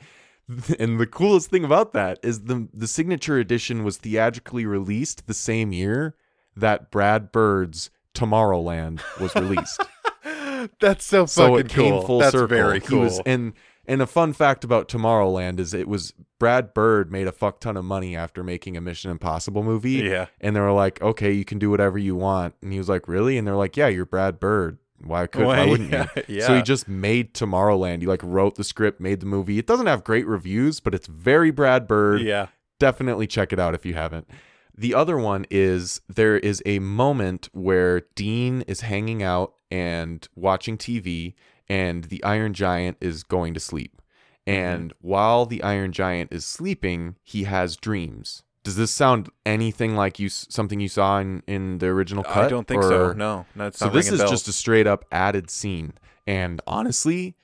and the coolest thing about that is the the signature edition was theatrically released the same year that Brad Bird's Tomorrowland was released. That's so fucking so it came cool. full That's circle. very He cool. was, and and a fun fact about Tomorrowland is it was Brad Bird made a fuck ton of money after making a Mission Impossible movie. yeah. And they were like, okay, you can do whatever you want. And he was like, really? And they're like, yeah, you're Brad Bird. Why could why wouldn't you? yeah. So he just made Tomorrowland. He like wrote the script, made the movie. It doesn't have great reviews, but it's very Brad Bird. Yeah. Definitely check it out if you haven't. The other one is there is a moment where Dean is hanging out and watching TV, and the Iron Giant is going to sleep. Mm-hmm. And while the Iron Giant is sleeping, he has dreams. Does this sound anything like you something you saw in, in the original cut? I don't think so. No. No. So this is bells. just a straight up added scene and honestly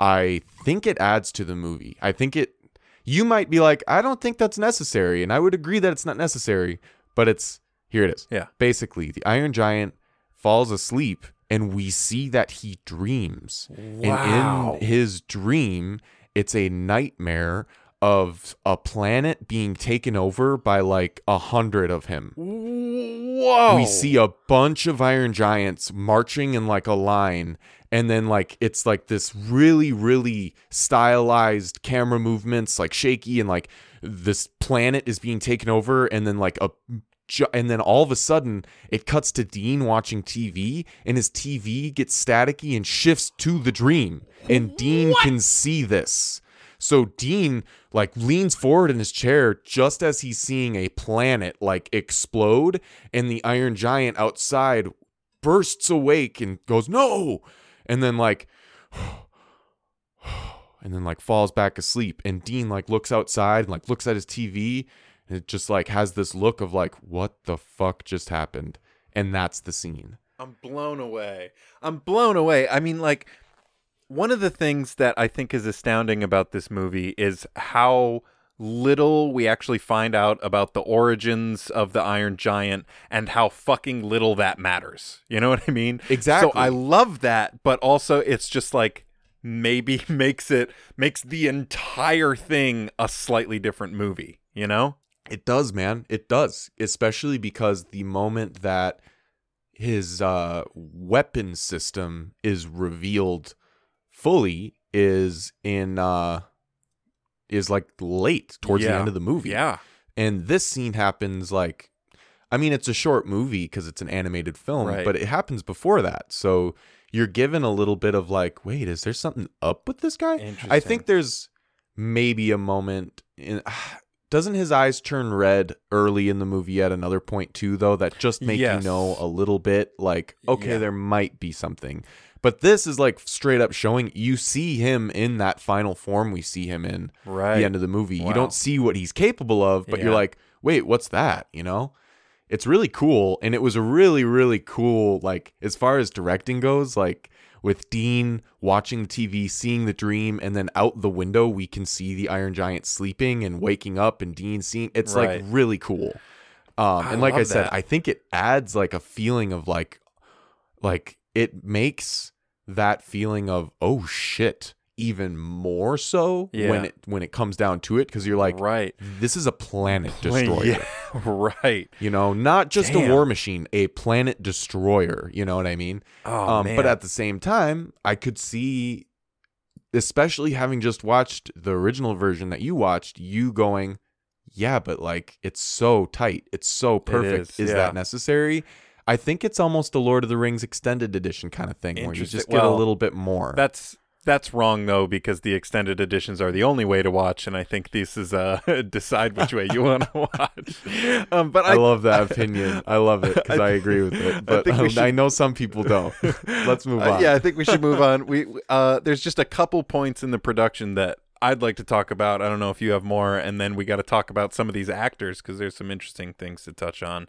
i think it adds to the movie i think it you might be like i don't think that's necessary and i would agree that it's not necessary but it's here it is Yeah. basically the iron giant falls asleep and we see that he dreams Wow. and in his dream it's a nightmare of a planet being taken over by like a hundred of him. Whoa! We see a bunch of Iron Giants marching in like a line, and then like it's like this really, really stylized camera movements, like shaky, and like this planet is being taken over, and then like a ju- and then all of a sudden it cuts to Dean watching TV, and his TV gets staticky and shifts to the dream, and Dean can see this. So Dean like leans forward in his chair just as he's seeing a planet like explode and the iron giant outside bursts awake and goes no and then like and then like falls back asleep and Dean like looks outside and like looks at his TV it just like has this look of like what the fuck just happened and that's the scene. I'm blown away. I'm blown away. I mean, like, one of the things that I think is astounding about this movie is how little we actually find out about the origins of the Iron Giant and how fucking little that matters. You know what I mean? Exactly. So I love that, but also it's just like maybe makes it makes the entire thing a slightly different movie, you know? It does, man. It does. Especially because the moment that his uh, weapon system is revealed fully is in uh, is like late towards the end of the movie. Yeah. And this scene happens like I mean it's a short movie because it's an animated film, Right. but it happens before that. So you're given a little bit of like, wait, is there something up with this guy? I think there's maybe a moment in doesn't his eyes turn red early in the movie at another point too though that just make Yes. you know a little bit like okay Yeah. there might be something but this is like straight up showing you see him in that final form we see him in Right. the end of the movie Wow. you don't see what he's capable of but you're like wait what's that you know it's really cool and it was a really really cool like as far as directing goes like with Dean watching the TV, seeing the dream, and then out the window we can see the Iron Giant sleeping and waking up, and Dean seeing it's Right. like really cool. Um, and like I said, that. I think it adds like a feeling of like, like it makes that feeling of oh shit even more so Yeah. when it when it comes down to it because you're like right. this is a planet destroyer Yeah, right. you know not just Damn. a war machine a planet destroyer you know what i mean Oh, um, man. but at the same time, I could see, especially having just watched the original version that you watched, you going, yeah, but like it's so tight, it's so perfect. is, yeah. that necessary? I think it's almost a Lord of the Rings extended edition kind of thing where you just get a little bit more. That's that's wrong though because the extended editions are the only way to watch, and I think this is uh decide which way you want to watch. Um, but I I, love that opinion. I love it because I, agree with it. But um, should- I know some people don't. Let's move Uh, on. yeah, I think we should move on. We uh, there's just a couple points in the production that I'd like to talk about. I don't know if you have more, and then we got to talk about some of these actors because there's some interesting things to touch on.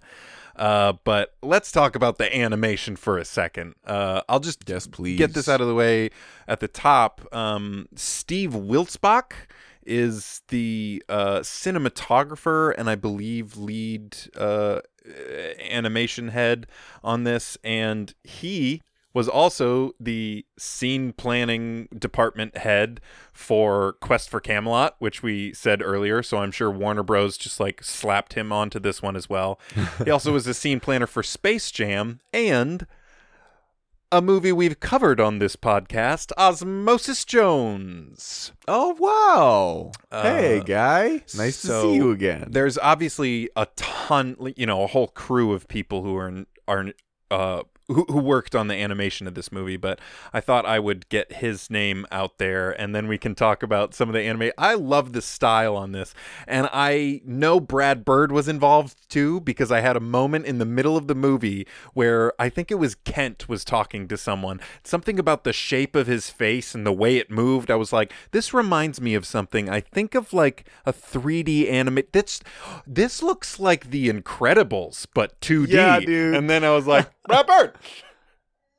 Uh, but let's talk about the animation for a second. Uh, I'll just Yes, please. get this out of the way at the top. Um, Steve Wiltzbach is the uh, cinematographer and I believe lead uh, animation head on this, and he was also the scene planning department head for Quest for Camelot, which we said earlier. So I'm sure Warner Bros. just like slapped him onto this one as well. he also was a scene planner for Space Jam and a movie we've covered on this podcast, Osmosis Jones. Oh wow! hey Uh, guy, nice so to see you again. There's obviously a ton, you know, a whole crew of people who are are uh who, who worked on the animation of this movie, but I thought I would get his name out there and then we can talk about some of the anime. I love the style on this. And I know Brad Bird was involved too because I had a moment in the middle of the movie where I think it was Kent was talking to someone. Something about the shape of his face and the way it moved. I was like, this reminds me of something. I think of like a 3D anime. This this looks like The Incredibles but 2D. Yeah, dude. And then I was like, Brad Bird.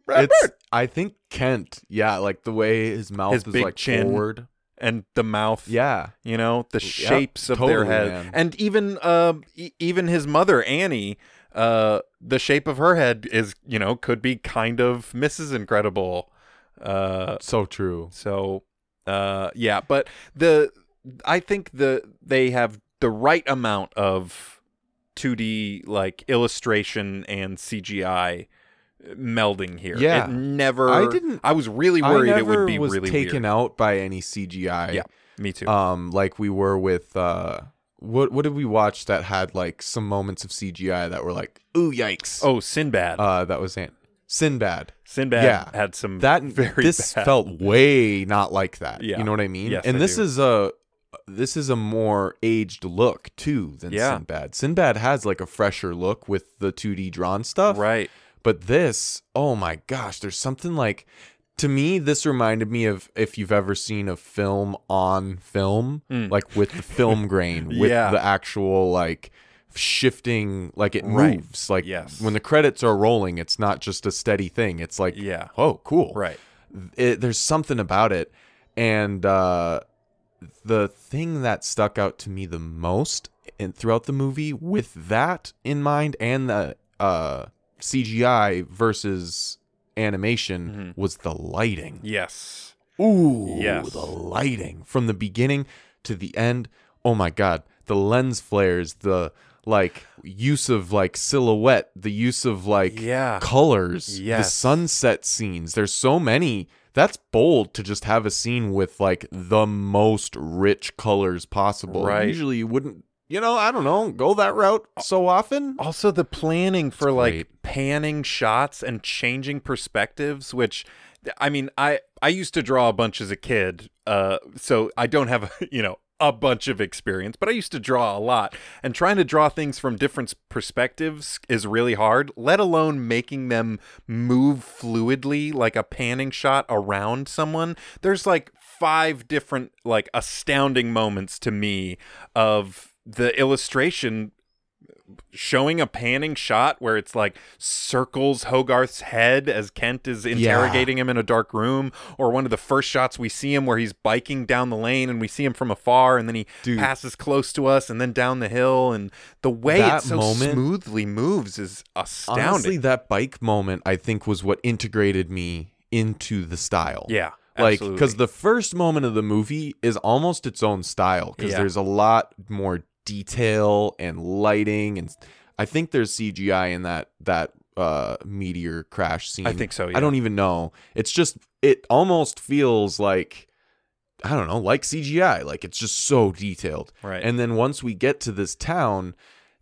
Brad it's Bird. I think Kent, yeah, like the way his mouth His is big like chin. forward. And the mouth. Yeah. you know the Yep, shapes of their head man. and even um e- even his mother annie uh the shape of her head is you know could be kind of mrs incredible uh So true. so Uh, yeah, but the I think the they have the right amount of 2D like illustration and CGI melding here. Yeah. it never. I didn't- I was really worried it would be was really taken weird. out by any CGI. Yeah, me too. Um, like we were with uh, what what did we watch that had like some moments of CGI that were like, ooh, yikes. oh, Sinbad. uh, that was Ant- Sinbad. Sinbad yeah. had some That very this bad. felt way not like that. Yeah. You know what I mean? Yes, and I this do. is a this is a more aged look too than Yeah. Sinbad. Sinbad has like a fresher look with the 2D drawn stuff. right. But this, oh my gosh, there's something like to me this reminded me of if you've ever seen a film on film, like with the film grain, with. Yeah. the actual like shifting like it Right. moves. Like Yes. when the credits are rolling, it's not just a steady thing. It's like Yeah. oh cool. Right. It, there's something about it. And uh the thing that stuck out to me the most in throughout the movie with that in mind and the uh CGI versus animation was the lighting. Yes. Ooh, Yes. the lighting from the beginning to the end. Oh my god, the lens flares, the like use of like silhouette, the use of like Yeah. colors, the sunset scenes. There's so many. That's bold to just have a scene with like the most rich colors possible. Right. Usually you wouldn't, you know, I don't know, go that route so often. Also, the planning for like panning shots and changing perspectives, which I mean, I I used to draw a bunch as a kid, uh, so I don't have you know a bunch of experience, but I used to draw a lot, and trying to draw things from different perspectives is really hard. Let alone making them move fluidly, like a panning shot around someone. There's like five different like astounding moments to me of the illustration showing a panning shot where it's like circles Hogarth's head as Kent is interrogating him in a dark room, or one of the first shots we see him where he's biking down the lane and we see him from afar and then he Dude. passes close to us and then down the hill and the way That it so moment- smoothly moves is astounding. Honestly, that bike moment I think was what integrated me into the style. yeah. like because the first moment of the movie is almost its own style because Yeah. there's a lot more detail and lighting and i think there's cgi in that that uh meteor crash scene I think so, yeah. i don't even know it's just it almost feels like i don't know like cgi like it's just so detailed Right. and then once we get to this town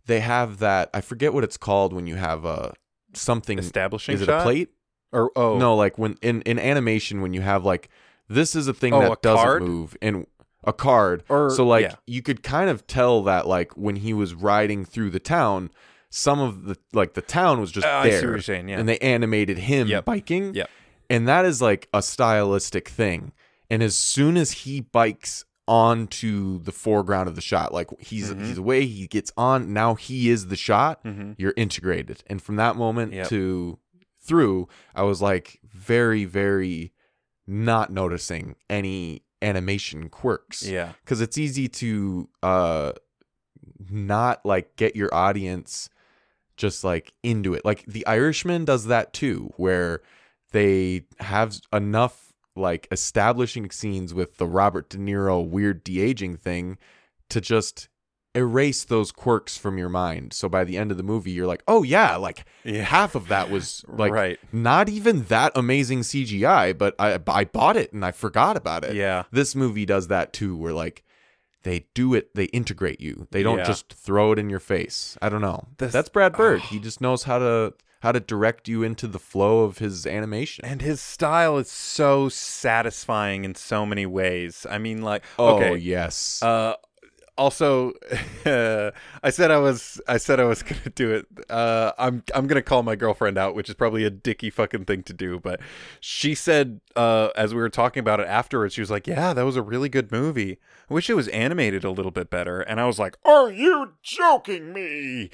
they have that i forget what it's called when you have a something establishing is it shot? a plate or oh no, like when in in animation when you have like this is a thing Oh, that a doesn't card? move and a card. Or- so like yeah. you could kind of tell that like when he was riding through the town, some of the like the town was just Oh, I see there. what you're saying, yeah. And they animated him Yep. biking. Yep. And that is like a stylistic thing. And as soon as he bikes onto the foreground of the shot, like he's Mm-hmm. he's away, he gets on, now he is the shot, you're integrated. And from that moment Yep. to through, I was like very, very not noticing any animation quirks. yeah Because it's easy to uh not like get your audience just like into it. Like the Irishman does that too, where they have enough like establishing scenes with the Robert De Niro weird de aging thing to just erase those quirks from your mind. So by the end of the movie, you're like, oh yeah, like Yeah. half of that was like Right. not even that amazing CGI, but I I bought it and I forgot about it. Yeah. This movie does that too, where like they do it, they integrate you. They don't Yeah. just throw it in your face. I don't know. This- That's Brad Bird. he just knows how to how to direct you into the flow of his animation. And his style is so satisfying in so many ways. I mean, like, oh okay, yes. Uh, also, I said I was I said I was gonna do it. Uh, I'm I'm gonna call my girlfriend out, which is probably a dicky fucking thing to do. But she said uh, as we were talking about it afterwards, she was like, "Yeah, that was a really good movie. I wish it was animated a little bit better." And I was like, "Are you joking me?"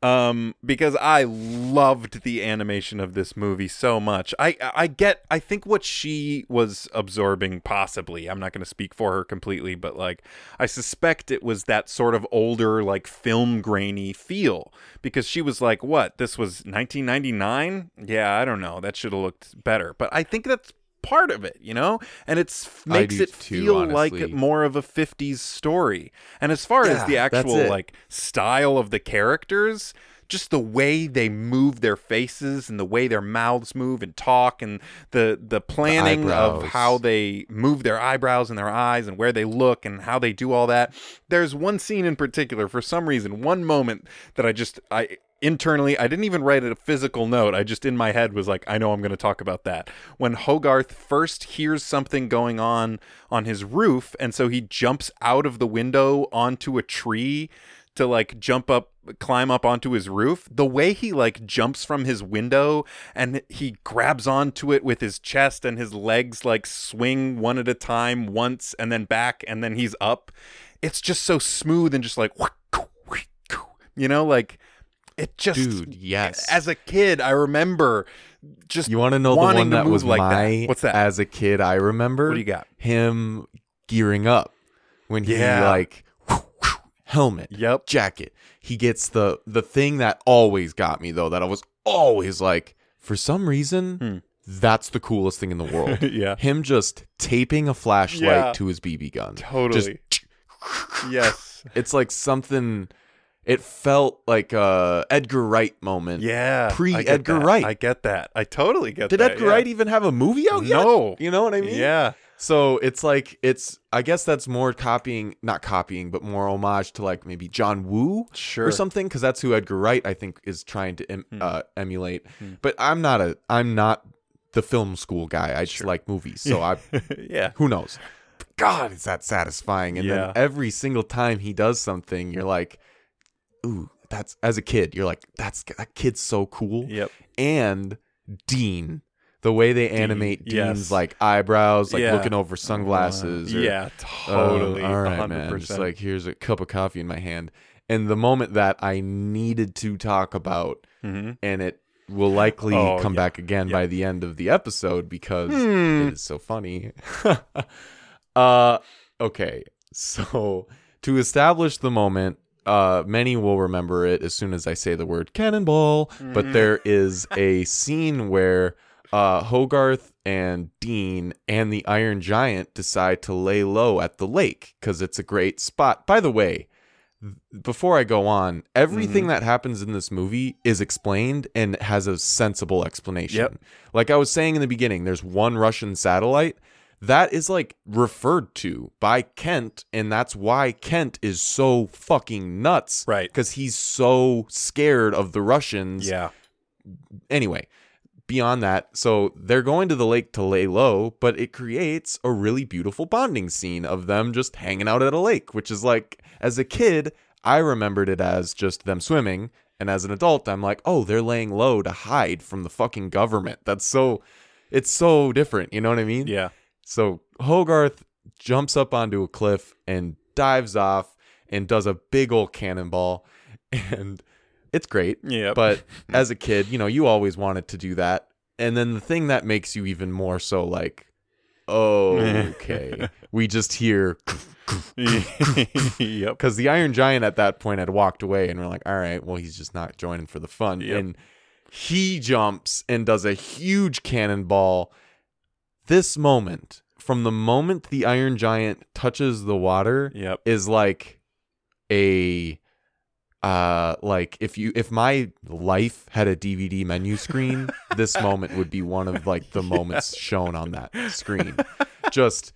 Um, because I loved the animation of this movie so much. I I get I think what she was absorbing possibly. I'm not going to speak for her completely, but like I suspect it was that sort of older like film grainy feel because she was like, "What? This was 1999? Yeah, I don't know. That should have looked better." But I think that's part of it, you know? And it's I makes it too, feel like more of a 50s story. And as far as the actual like style of the characters, just the way they move their faces and the way their mouths move and talk and the the planning of how they move their eyebrows and their eyes and where they look and how they do all that. There's one scene in particular for some reason, one moment that I just I internally I didn't even write a physical note. I just in my head was like I know I'm going to talk about that. When Hogarth first hears something going on on his roof and so he jumps out of the window onto a tree to like jump up climb up onto his roof the way he like jumps from his window and he grabs onto it with his chest and his legs like swing one at a time once and then back and then he's up it's just so smooth and just like you know like it just Dude, yes. as a kid i remember just You want to know the one that was like my that. What's that? as a kid I remember? what do you got Him gearing up when he Yeah. like helmet, yep jacket. He gets the the thing that always got me though that I was always like for some reason Hmm. that's the coolest thing in the world. yeah Him just taping a flashlight Yeah. to his BB gun. totally Just yes it's like something it felt like a Edgar Wright moment. yeah pre Edgar. Wright. i get that i totally get Did that Did Edgar yeah. Wright even have a movie out yet? no You know what I mean? yeah So it's like it's I guess that's more copying, not copying, but more homage to like maybe John Woo sure or something because that's who Edgar Wright I think is trying to em- Hmm. uh, emulate. Hmm. But I'm not a I'm not the film school guy. I just like movies, so I yeah who knows. God, is that satisfying? And Yeah. then every single time he does something, you're like, ooh, that's as a kid, you're like, that's that kid's so cool. yep And Dean, the way they animate yes. Dean's like eyebrows, like Yeah. looking over sunglasses. or, yeah uh, totally all right, 100%. man. Just like here's a cup of coffee in my hand. And the moment that I needed to talk about, Mhm. and it will likely Oh, come yeah. back again Yeah. by the end of the episode because Hmm. it is so funny. uh, okay, so to establish the moment, uh, many will remember it as soon as I say the word cannonball. But Mhm. there is a scene where uh, Hogarth and Dean and the Iron Giant decide to lay low at the lake because it's a great spot. By the way, before I go on, everything Mm-hmm. that happens in this movie is explained and has a sensible explanation. Yep. Like I was saying in the beginning, there's one Russian satellite that is like referred to by Kent, and that's why Kent is so fucking nuts. Right. Because he's so scared of the Russians yeah anyway, beyond that, so they're going to the lake to lay low, but it creates a really beautiful bonding scene of them just hanging out at a lake, which is like, as a kid, I remembered it as just them swimming. And as an adult, I'm like, oh, they're laying low to hide from the fucking government. That's so, it's so different. You know what I mean? yeah So Hogarth jumps up onto a cliff and dives off and does a big old cannonball. And it's great. yeah But as a kid, you know, you always wanted to do that. And then the thing that makes you even more so like, oh, okay. we just hear yep because the Iron Giant at that point had walked away, and we're like, all right, well, he's just not joining for the fun. Yep. And he jumps and does a huge cannonball. This moment, from the moment the Iron Giant touches the water, yep is like a uh like if you if my life had a DVD menu screen, this moment would be one of like the moments shown on that screen. Just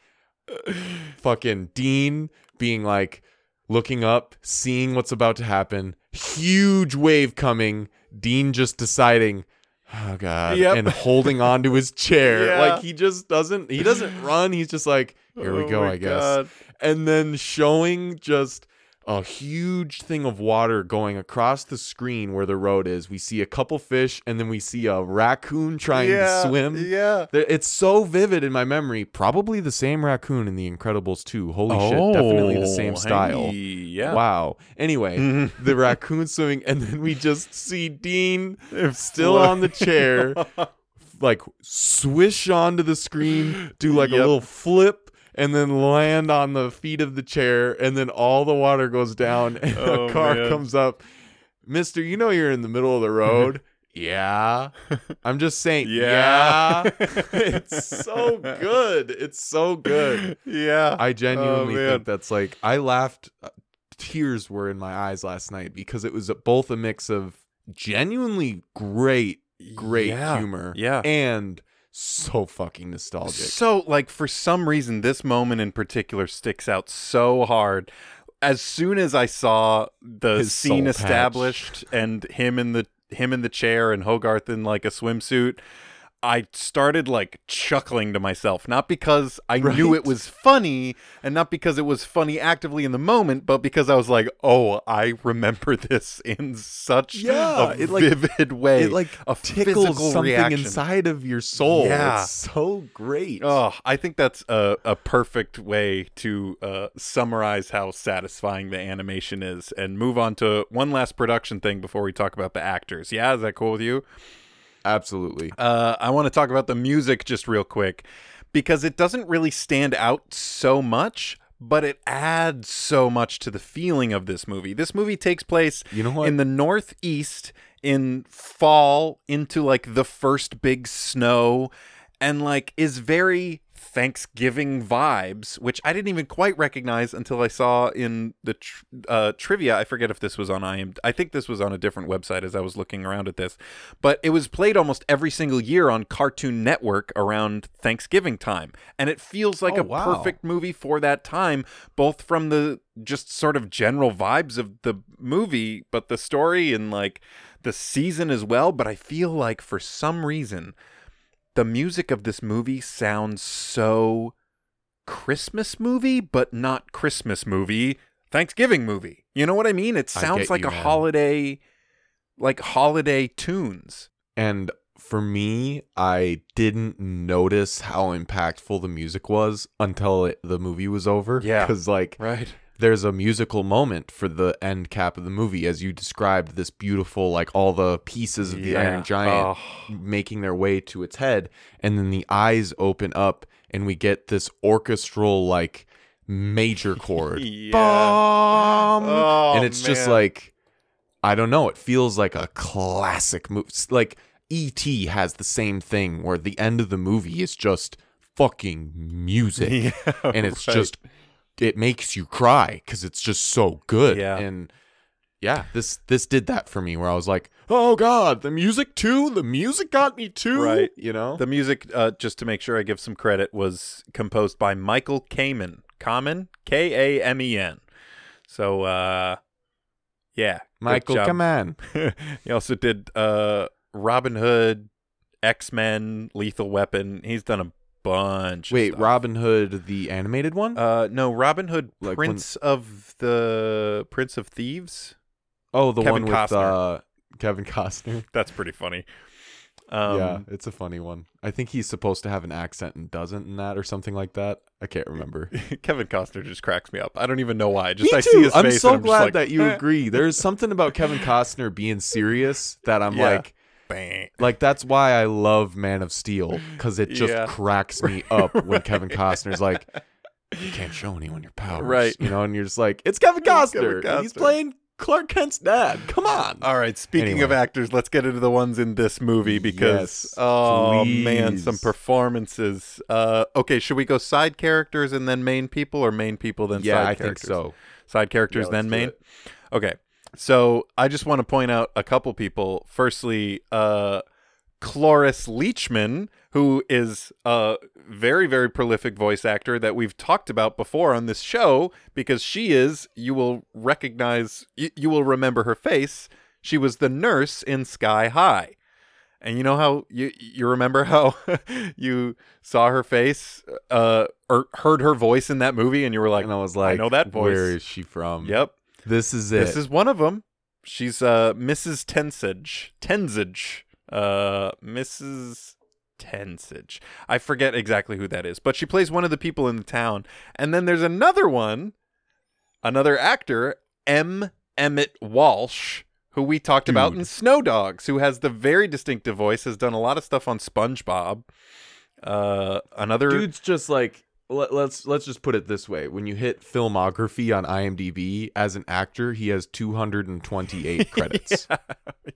fucking Dean being like looking up, seeing what's about to happen, huge wave coming, Dean just deciding Oh god, Yep. and holding on to his chair, Yeah. like he just doesn't. He doesn't run. He's just like, here we Oh go, I guess God. and then showing just a huge thing of water going across the screen where the road is. We see a couple fish, and then we see a raccoon trying yeah to swim. yeah It's so vivid in my memory. Probably the same raccoon in The Incredibles 2. Holy shit, definitely the same Oh, style. hey, yeah Wow. Anyway, the raccoon swimming, and then we just see Dean still on the chair, like swish onto the screen, do like a little flip, and then land on the feet of the chair, and then all the water goes down, and Oh, a car man. comes up. Mister, you know you're in the middle of the road. Yeah. I'm just saying, Yeah. yeah. it's so good. It's so good. yeah. I genuinely Oh, think that's like I laughed uh, tears were in my eyes last night because it was both a mix of genuinely great great Yeah. humor Yeah. and so fucking nostalgic. So, like, for some reason, this moment in particular sticks out so hard. As soon as I saw the His scene established and him in the him in the chair and Hogarth in like a swimsuit, I started like chuckling to myself. Not because I knew it was funny, and not because it was funny actively in the moment, but because I was like, "Oh, I remember this in such Yeah, a it, like- vivid way." it like a tickles physical something reaction. inside of your soul. Yeah. It's so great. Oh, I think that's a, a perfect way to uh, summarize how satisfying the animation is and move on to one last production thing before we talk about the actors. Yeah, is that cool with you? Absolutely. Uh, I want to talk about the music just real quick because it doesn't really stand out so much, but it adds so much to the feeling of this movie. This movie takes place You know what? in the northeast in fall into like the first big snow and like is very Thanksgiving vibes, which I didn't even quite recognize until I saw in the tr- uh, trivia. I forget if this was on IM. I think this was on a different website as I was looking around at this, but it was played almost every single year on Cartoon Network around Thanksgiving time, and it feels like Oh, a wow. perfect movie for that time, both from the just sort of general vibes of the movie, but the story and like the season as well. But I feel like for some reason the music of this movie sounds so Christmas movie, but not Christmas movie, Thanksgiving movie. You know what I mean? It sounds like you, a man. holiday, like holiday tunes. And for me, I didn't notice how impactful the music was until it, the movie was over. Yeah. Because, like, Right. There's a musical moment for the end cap of the movie, as you described this beautiful, like, all the pieces of the Iron Giant Oh, making their way to its head. And then the eyes open up, and we get this orchestral, like, major chord. Yeah. Oh, and it's just like I don't know. It feels like a classic movie. Like E.T. has the same thing where the end of the movie is just fucking music, yeah, and it's right. just it makes you cry because it's just so good. Yeah. and yeah, this this did that for me where I was like, oh god, the music too. The music got me too. Right. You know. The music, uh, just to make sure I give some credit, was composed by Michael Kamen. Kamen? K A M E N. So, uh, yeah. Michael, on. he also did uh, Robin Hood, X Men, Lethal Weapon. He's done a bunch. Wait. Robin Hood, the animated one? Uh, no, Robin Hood, Like when- Prince of the Prince of Thieves. oh, the Kevin one with Costner. uh, Kevin Costner. That's pretty funny. Um, yeah, it's a funny one. I think he's supposed to have an accent and doesn't in that or something like that. I can't remember. Kevin Costner just cracks me up. I don't even know why. Just Me I too. see his I'm face. so I'm just glad like, that you agree. There's something about Kevin Costner being serious that I'm Yeah. like. Like that's why I love Man of Steel because it just Yeah. cracks me up when Kevin Costner's like, you can't show anyone your powers, Right. You know, and you're just like, it's Kevin Costner. Kevin He's playing Clark Kent's dad. Come on. All right. Speaking of actors, let's get into the ones in this movie because Yes, oh man, some performances. Uh, okay, should we go side characters and then main people, or main people then yeah, side I characters? think so. Side characters Yeah, then main. Okay. So I just want to point out a couple people. Firstly, uh, Cloris Leachman, who is a very, very prolific voice actor that we've talked about before on this show, because she is, you will recognize, you, you will remember her face. She was the nurse in Sky High. And you know how you you remember how you saw her face uh or heard her voice in that movie and you were like, and I was like, I know that voice. Where is she from? "Yep, This is it. this is one of them. She's uh Mrs. Tensedge. Tensedge. Uh Mrs. Tensedge. I forget exactly who that is, but she plays one of the people in the town. And then there's another one, another actor, M. Emmett Walsh, who we talked about in Snow Dogs, who has the very distinctive voice, has done a lot of stuff on SpongeBob. Uh another dude's just like let, let's let's just put it this way: when you hit filmography on IMDb as an actor, he has 228 credits.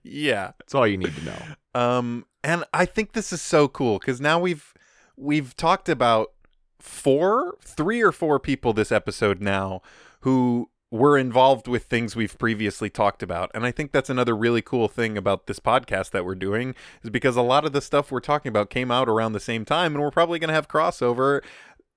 yeah. That's all you need to know. Um, and I think this is so cool because now we've we've talked about four, three or four people this episode now who were involved with things we've previously talked about. And I think that's another really cool thing about this podcast that we're doing is because a lot of the stuff we're talking about came out around the same time and we're probably going to have crossover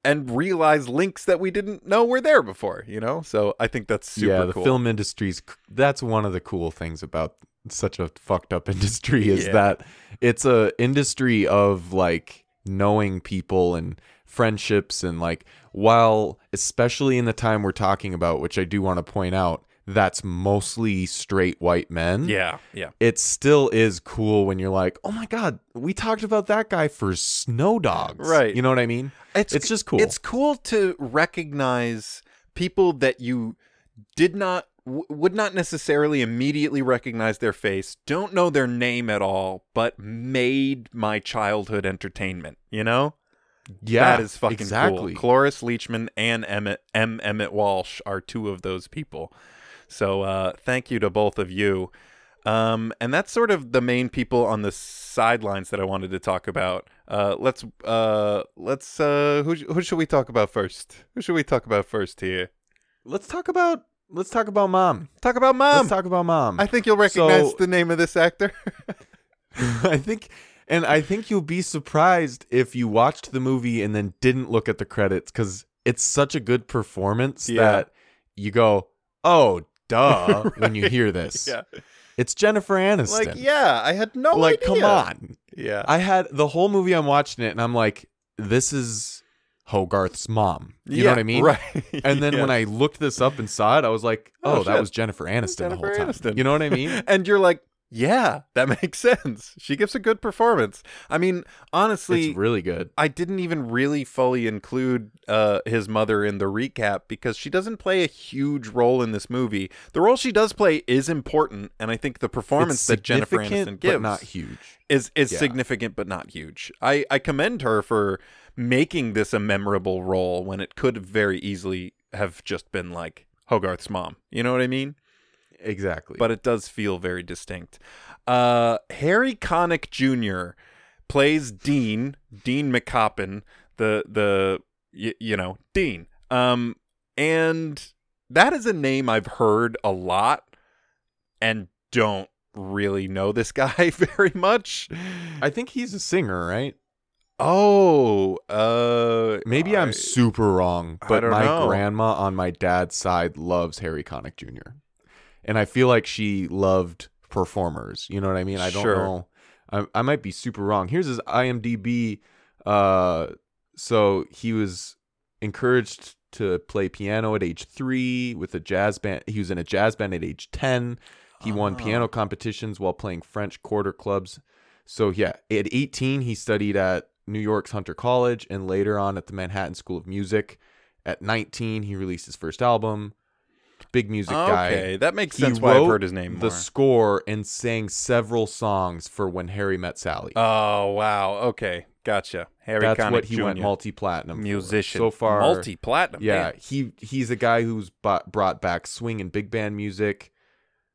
and realize links that we didn't know were there before, you know? So I think that's super yeah, the cool. film industry's that's one of the cool things about such a fucked up industry is Yeah. that it's a industry of like knowing people and friendships and like while especially in the time we're talking about which I do want to point out that's mostly straight white men yeah, yeah. it still is cool when you're like oh my god we talked about that guy for snow dogs Right. you know what i mean It's It's just cool. It's cool to recognize people that you did not w- would not necessarily immediately recognize their face, don't know their name at all, but made my childhood entertainment. You know, yeah that is fucking exactly cool. Cloris Leachman and Emmett M. Emmett Walsh are two of those people. So uh, thank you to both of you. Um, and that's sort of the main people on the sidelines that I wanted to talk about. Uh, let's uh, let's uh, who who should we talk about first? Who should we talk about first here? let's talk about let's talk about mom Talk about mom. let's talk about mom I think you'll recognize So- the name of this actor. I think, and I think you'll be surprised if you watched the movie and then didn't look at the credits because it's such a good performance Yeah. that you go, "Oh, duh!" when you hear this. yeah, It's Jennifer Aniston. like yeah, I had no like, idea. come on. Yeah, I had the whole movie. I'm watching it, and I'm like, "This is Hogarth's mom." You know what I mean? Right. And then Yeah. when I looked this up and saw it, I was like, Oh, "Oh, that was Jennifer Aniston the whole time." Aniston. You know what I mean? and you're like, yeah, that makes sense. She gives a good performance. I mean, honestly, it's really good. I didn't even really fully include uh, his mother in the recap because she doesn't play a huge role in this movie. The role she does play is important, and I think the performance that Jennifer Aniston gives but not huge. is is Yeah. significant but not huge. I I commend her for making this a memorable role when it could very easily have just been like Hogarth's mom. You know what I mean? Exactly. but it does feel very distinct. Uh, Harry Connick Jr. plays Dean, Dean McCoppin, the the y- you know Dean. Um, and that is a name I've heard a lot, and don't really know this guy very much. I think he's a singer, right? Oh, uh, Maybe I- I'm super wrong, but my know. grandma on my dad's side loves Harry Connick Jr. And I feel like she loved performers. You know what I mean? I don't Sure. know. I, I might be super wrong. Here's his IMDb. Uh, so he was encouraged to play piano at age three with a jazz band. He was in a jazz band at age 10. He won Ah. piano competitions while playing French quarter clubs. So yeah, at 18 he studied at New York's Hunter College and later on at the Manhattan School of Music. At 19 he released his first album. Big music oh, guy. Okay, that makes He sense. Why I've heard his name The more. score and sang several songs for When Harry Met Sally. oh wow. Okay, gotcha. Harry That's Connick what he Jr. went multi-platinum for. musician So far multi-platinum Yeah, man. he he's a guy who's brought back swing and big band music.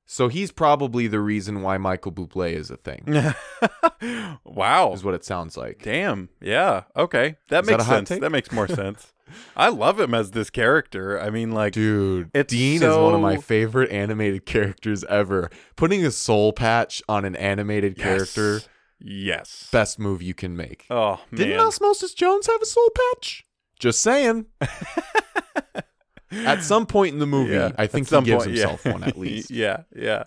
So he's probably the reason why Michael Bublé is a thing. wow Is what it sounds like. damn yeah okay that Is that makes a hot sense that makes more sense i love him as this character i mean like Dude, Dean is one of my favorite animated characters ever. Putting a soul patch on an animated character, yes, yes. best move you can make. oh Didn't Osmosis Jones have a soul patch? Just saying. At some point in the movie, Yeah, I think he gives point, yeah. himself one at least. yeah yeah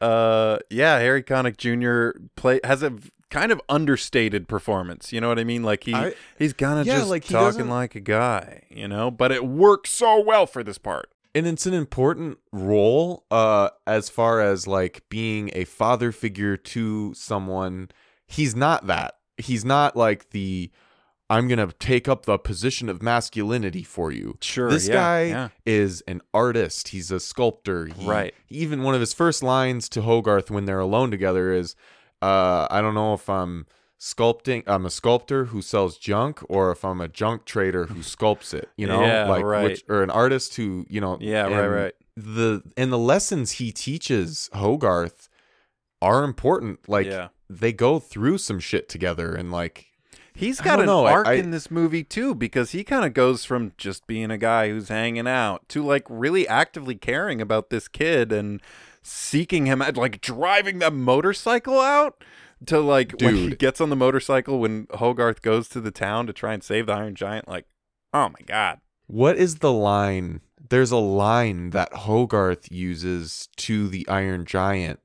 uh yeah harry connick jr play has a kind of understated performance you know what i mean? Like he I- he's kind of Yeah, just like, talking like a guy you know? But it works so well for this part. And it's an important role uh as far as like being a father figure to someone. He's not that. He's not like the i'm gonna take up the position of masculinity for you. Sure this yeah, guy yeah. is an artist. He's a sculptor. He, Right. even one of his first lines to hogarth when they're alone together is uh i don't know if i'm sculpting I'm a sculptor who sells junk or if I'm a junk trader who sculpts it, you know? Yeah, like right. which or an artist who, you know, Yeah, right, right. The and the lessons he teaches Hogarth are important. Like Yeah. they go through some shit together and like He's got an know, arc I- in this movie too, because he kind of goes from just being a guy who's hanging out to like really actively caring about this kid and seeking him out, like driving that motorcycle out to like when he gets on the motorcycle when Hogarth goes to the town to try and save the Iron Giant. Like, oh my god, What is the line? There's a line that Hogarth uses to the Iron Giant.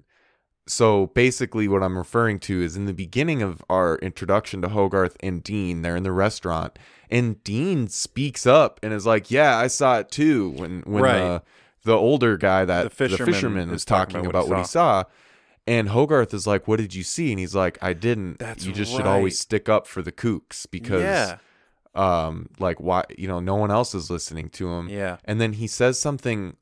So basically, what I'm referring to is in the beginning of our introduction to Hogarth and Dean, they're in the restaurant, and Dean speaks up and is like, "Yeah, I saw it too." When when Right. the the older guy that The the fisherman fisherman, is is talking about, what he saw. And Hogarth is like, "What did you see?" And he's like, "I didn't. That's you just should always stick up for the kooks because, yeah, um, like why you know no one else is listening to him." yeah. and then he says something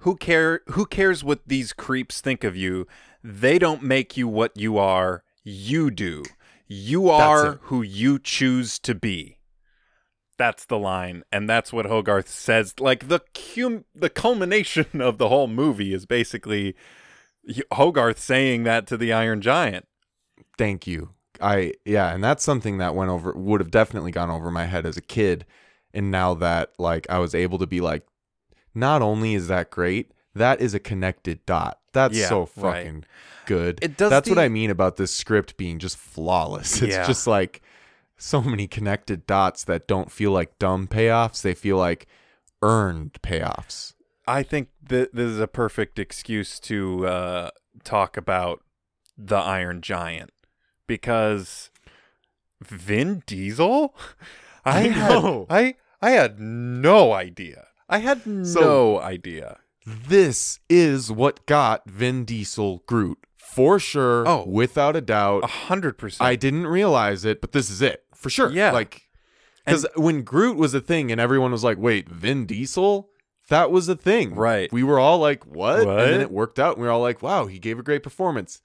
Who care? Who cares what these creeps think of you? They don't make you what you are. You do. You are who you choose to be. That's the line, and that's what Hogarth says. Like the cum- the culmination of the whole movie is basically Hogarth saying that to the Iron Giant. thank you i yeah and that's something that went over would have definitely gone over my head as a kid and now that like i was able to be like not only is that great that is a connected dot that's Yeah, so right. fucking good It does that's what i mean about this script being just flawless it's Yeah. just like so many connected dots that don't feel like dumb payoffs they feel like earned payoffs I think that this is a perfect excuse to uh, talk about the Iron Giant because Vin Diesel. I, I had- know. I I had no idea. I had no idea. This is what got Vin Diesel Groot. For sure, Oh. without a doubt. A hundred percent. I didn't realize it, but this is it. For sure. Yeah. Like cuz when Groot was a thing and everyone was like, "Wait, Vin Diesel?" That was a thing. Right. We were all like, "What?" What? And then it worked out and we were all like, "Wow, he gave a great performance."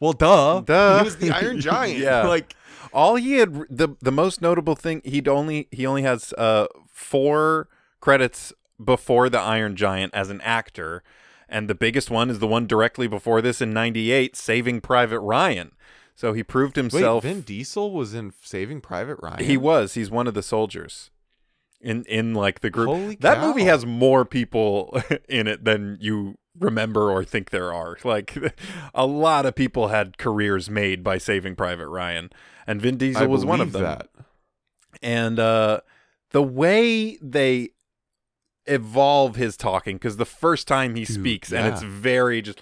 Well, duh. Duh. He was the Iron Giant. Yeah. Like All he had the the most notable thing he'd only he only has uh four credits before the Iron Giant as an actor, and the biggest one is the one directly before this in '98, Saving Private Ryan. So he proved himself. Wait. Vin Diesel was in Saving Private Ryan. he was. He's one of the soldiers. In in like the group. Holy that cow. movie has more people in it than you remember or think there are. Like a lot of people had careers made by Saving Private Ryan, and Vin Diesel I was one of them that. and uh the way they evolve his talking because the first time he Dude, speaks and it's very just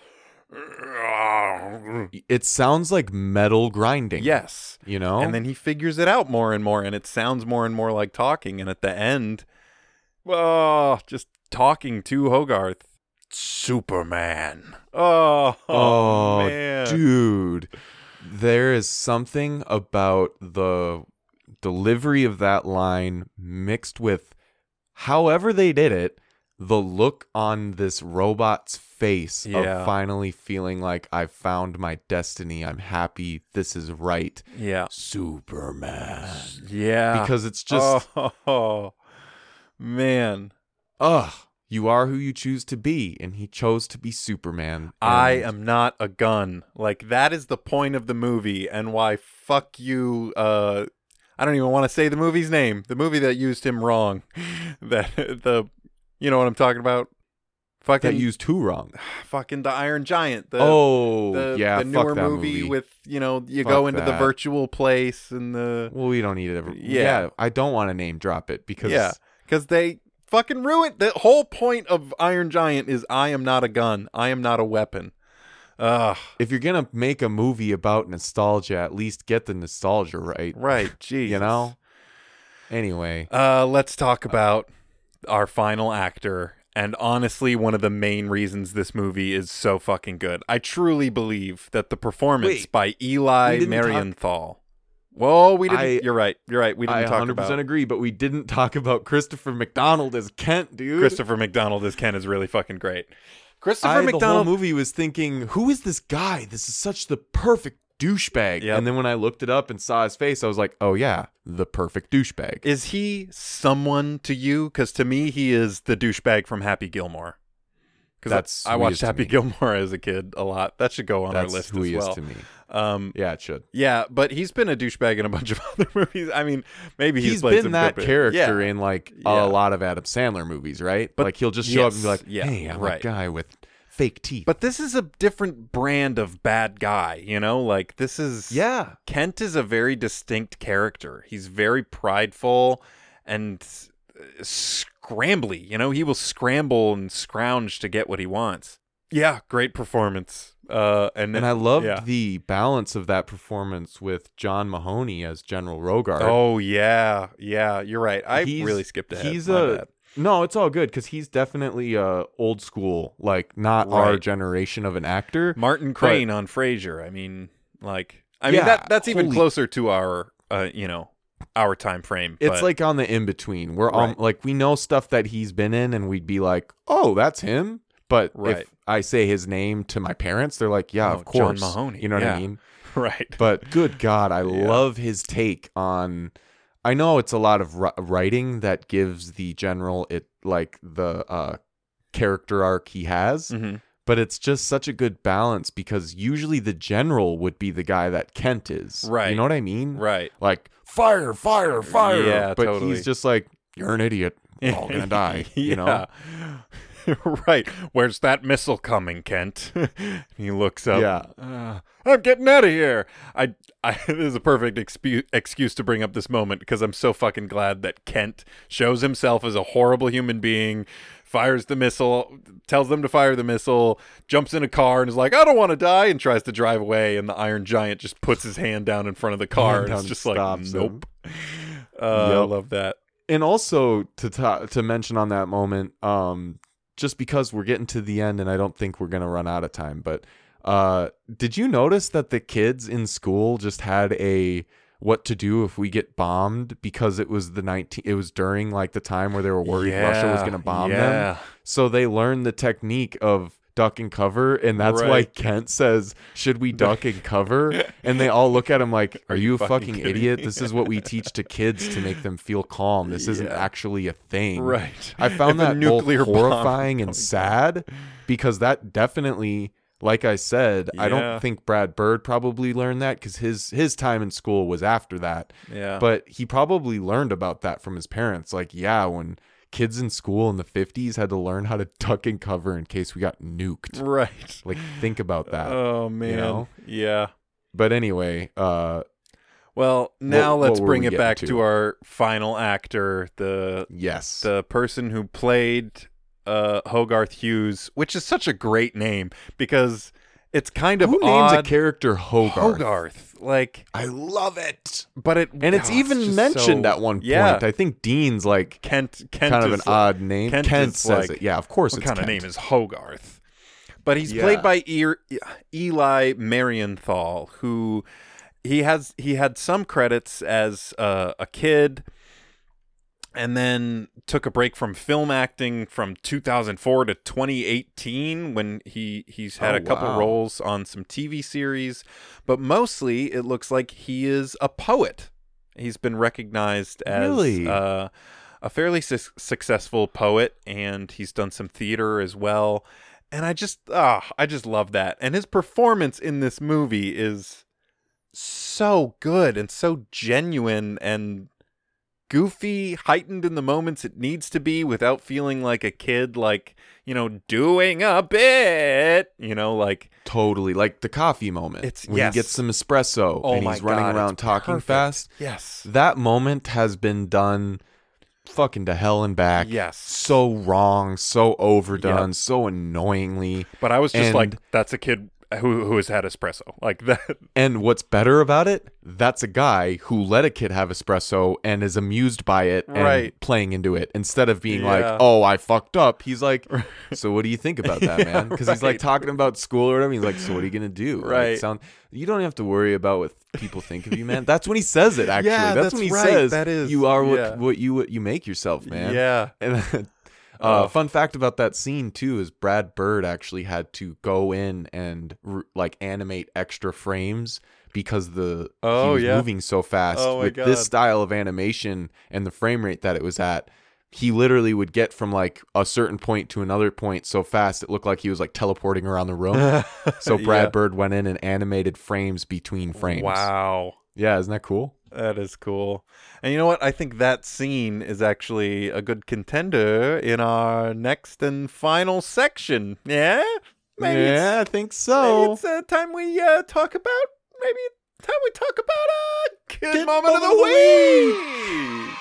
It sounds like metal grinding. yes You know? and then he figures it out more and more and it sounds more and more like talking and at the end oh just talking to hogarth superman oh, Oh, man dude. There is something about the delivery of that line mixed with however they did it, the look on this robot's face Yeah. of finally feeling like I've found my destiny. I'm happy. This is right. yeah Superman. yeah Because it's just, oh man ugh, you are who you choose to be. And he chose to be Superman. I am not a gun. Like that is the point of the movie and why fuck you uh I don't even want to say the movie's name. The movie that used him wrong. that the you know what I'm talking about? Fucking that used who wrong? fucking the Iron Giant. The oh, the, yeah, the newer that movie, movie. with you know you Fuck go into the virtual place and the Well, we don't need it. Ever. Yeah. Yeah. I don't want to name drop it because yeah because they fucking ruined the whole point of Iron Giant is I am not a gun. I am not a weapon. Ugh. if you're gonna make a movie about nostalgia, at least get the nostalgia right. Right. Geez. You know. Anyway, Uh, let's talk about our final actor. And honestly, one of the main reasons this movie is so fucking good. I truly believe that the performance Wait, by Eli Marienthal. Well, we didn't. I- you're right. You're right. We didn't talk about I talk 100% about agree, but we didn't talk about Christopher McDonald as Kent, dude. Christopher McDonald as Kent is really fucking great. Christopher I, McDonald. movie was thinking, who is this guy? This is such the perfect douchebag. Yep. And then when I looked it up and saw his face, I was like, oh yeah, the perfect douchebag. Is he someone to you? Because to me, he is the douchebag from Happy Gilmore. Because That's I he watched Happy. Gilmore as a kid a lot. That should go on That's our list who as he well. is to me. Um, Yeah, it should. yeah, but he's been a douchebag in a bunch of other movies. I mean, maybe he's, he's played been some that character Yeah. in like Yeah. a lot of Adam Sandler movies, right? But- like he'll just show up and be yes, like, yeah, "Hey, I'm right. a guy with fake teeth." But this is a different brand of bad guy, you know? Like this is yeah, Kent is a very distinct character. He's very prideful and uh, scrambly. You know, he will scramble and scrounge to get what he wants. Yeah, great performance. Uh, and and I loved yeah. the balance of that performance with John Mahoney as General Rogard. Oh yeah, yeah. You're right. I He's- really skipped ahead. he's My a- bad. No, it's all good because he's definitely a old school, like not our generation of an actor. Martin Crane on Frasier. I mean, like, I mean that that's even holy- closer to our, uh, you know, our time frame. It's but- like on the in between. We're um, Right. like we know stuff that he's been in, and we'd be like, "Oh, that's him." But Right. if I say his name to my parents, they're like, "Yeah, Oh, of John course." Mahoney, You know what yeah. I mean? right. But good God, I Yeah. love his take on. I know it's a lot of writing that gives the general it like the uh, character arc he has, Mhm. but it's just such a good balance because usually the general would be the guy that Kent is. Right. You know what I mean? Right. Like fire, fire, fire. Yeah, but totally. he's just like, you're an idiot. We're all gonna die. You know? Right. Where's that missile coming, Kent? he looks up. Yeah. "Uh, I'm getting out of here. I, I this is a perfect expu- excuse to bring up this moment because I'm so fucking glad that Kent shows himself as a horrible human being, fires the missile, tells them to fire the missile, jumps in a car and is like, I don't want to die, and tries to drive away. And the Iron Giant just puts his hand down in front of the car and it's just like, nope. Uh, I love that. and also to ta- to mention on that moment, um, just because we're getting to the end, and I don't think we're gonna run out of time, but uh, did you notice that the kids in school just had a what to do if we get bombed because it was the 19 it was during like the time where they were worried Russia was going to bomb yeah. them so they learned the technique of duck and cover and that's why Kent says should we duck and cover? And they all look at him like are you a fucking fucking, idiot? this is what we teach to kids to make them feel calm. This isn't actually a thing. Right. I found If that nuclear both bomb. horrifying and sad because that definitely, like I said, I don't think Brad Bird probably learned that because his his time in school was after that. Yeah. But he probably learned about that from his parents. Like, yeah, when kids in school in the fifties had to learn how to duck and cover in case we got nuked. right. Like, think about that. Oh man. know? Yeah. but anyway, uh, Well, now what let's were bring we it back to? to our final actor, the yes, the person who played uh Hogarth Hughes, which is such a great name because it's kind of who names a character Hogarth? Hogarth. Like I love it. but it And it's oh, even just mentioned so- at one point. Yeah. I think Dean's like Kent Kent kind of an odd name. Kent Kent, says like- it. Yeah, of course What it's kind of name is Hogarth? But he's Yeah. played by e- Eli Marienthal, who he has he had some credits as uh, a kid, and then took a break from film acting from 2004 to 2018 when he he's had Oh, a couple wow. roles on some TV series, but mostly it looks like he is a poet. He's been recognized as Really? uh, a fairly su- successful poet, and he's done some theater as well. And I just, ah, I just love that. And his performance in this movie is so good and so genuine and goofy, heightened in the moments it needs to be without feeling like a kid, like, you know, doing a bit, you know, like, Totally, like the coffee moment. It's- when yes. he gets some espresso oh and he's running God, around talking perfect. fast. Yes. That moment has been done fucking to hell and back. Yes. So wrong, so overdone, Yep. so annoyingly. But I was just like, that's a kid who who has had espresso. Like that. And what's better about it? That's a guy who let a kid have espresso and is amused by it and Right. playing into it instead of being Yeah. like, "Oh, I fucked up." He's like, "So what do you think about that, man?" Because he's like talking about school or whatever. He's like, "So what are you gonna do?" Like, Right. sound. You don't have to worry about what people think of you, man. That's when he says it. Actually, Yeah, that's, that's when he right. says, That is- "You are what yeah. what you what you make yourself, man." Yeah. And uh, Oh. fun fact about that scene too is Brad Bird actually had to go in and like animate extra frames because the Oh, he was yeah. moving so fast Oh, with God. this style of animation and the frame rate that it was at. He literally would get from like a certain point to another point so fast it looked like he was like teleporting around the room. So Brad Yeah. Bird went in and animated frames between frames. Wow. Yeah, isn't that cool? That is cool. And you know what? I think that scene is actually a good contender in our next and final section. Yeah? Maybe yeah, I think Maybe so. it's uh, time we uh, talk about. Maybe it's time we talk about uh, kid, moment, of the, week. the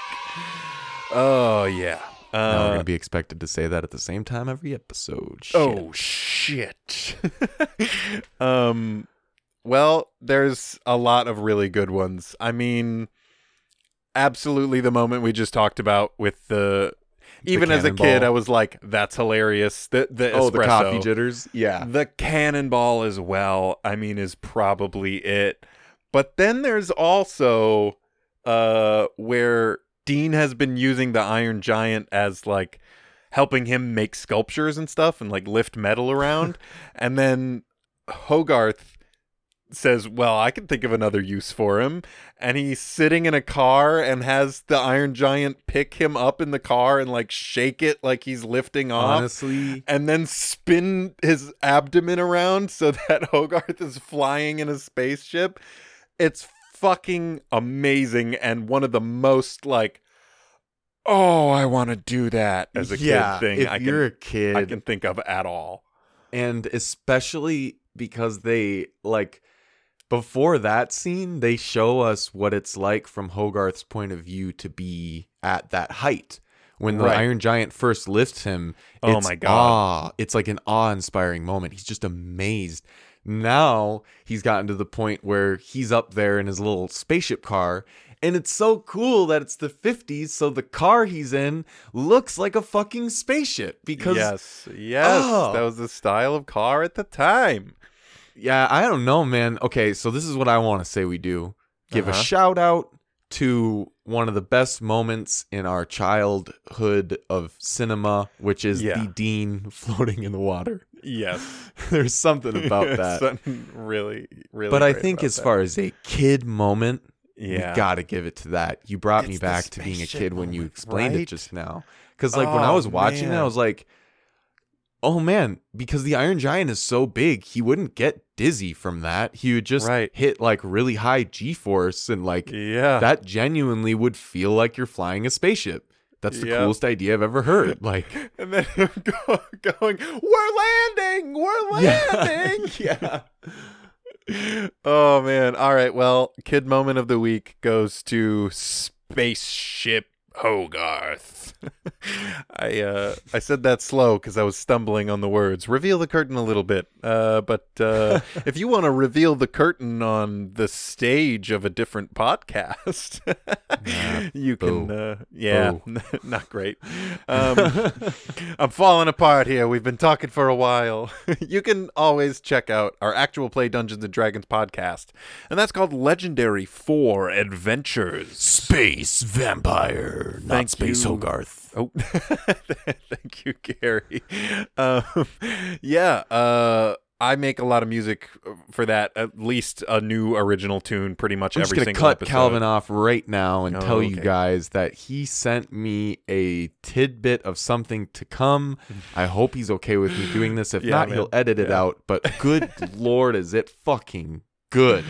Oh yeah. Uh, now we're gonna be expected to say that at the same time every episode. Shit. oh shit. um. Well, there's a lot of really good ones. I mean, absolutely the moment we just talked about with the. Even as a kid. I was like, "That's hilarious." The the oh, the coffee jitters. Yeah. The cannonball as well, I mean, is probably it. But then there's also uh where Dean has been using the Iron Giant as like helping him make sculptures and stuff and like lift metal around. and then Hogarth says, Well, I can think of another use for him. And he's sitting in a car and has the Iron Giant pick him up in the car and like shake it like he's lifting off Honestly, and then spin his abdomen around so that Hogarth is flying in a spaceship. It's fucking amazing and one of the most like oh, I want to do that as a yeah, kid thing If I you're can a kid, I can think of at all. and especially because they like before that scene, they show us what it's like from Hogarth's point of view to be at that height. When the Right. Iron Giant first lifts him, Oh my God. awe. It's like an awe-inspiring moment. He's just amazed. Now he's gotten to the point where he's up there in his little spaceship car, and it's so cool that it's the 50s, so the car he's in looks like a fucking spaceship because yes, yes, Oh. that was the style of car at the time. Yeah, I don't know, man. Okay, so this is what I want to say we do. Give Uh-huh. a shout out to one of the best moments in our childhood of cinema, which is Yeah. the Dean floating in the water. Yes, There's something about that. Something really, really. but I think as that. far as a kid moment, yeah, we got to give it to that. You brought me It's the back to being a kid when you explained right? it just now. Cuz like when I Oh, was watching it, I was like Oh man, because the Iron Giant is so big, he wouldn't get dizzy from that. He would just Right. hit like really high G-force and like yeah, that genuinely would feel like you're flying a spaceship. That's the Yep. coolest idea I've ever heard. Like and then him go, going, "We're landing, we're landing." yeah. oh man! All right, well, kid moment of the week goes to spaceship Hogarth. I uh, I said that slow because I was stumbling on the words. Reveal the curtain a little bit, uh, but uh, if you want to reveal the curtain on the stage of a different podcast, Nah, you can. Uh, yeah, not great. Um, I'm falling apart here. We've been talking for a while. you can always check out our actual play Dungeons and Dragons podcast, and that's called Legendary Four Adventures. Space vampire, not Thank space you. Hogarth. Oh, thank you, Gary. Um, yeah, uh, I make a lot of music for that. At least a new original tune, pretty much I'm just every gonna single cut episode. Calvin off right now and Oh, tell you okay. guys that he sent me a tidbit of something to come. I hope he's okay with me doing this. If Yeah, not, man. he'll edit it out. But good lord, is it fucking good?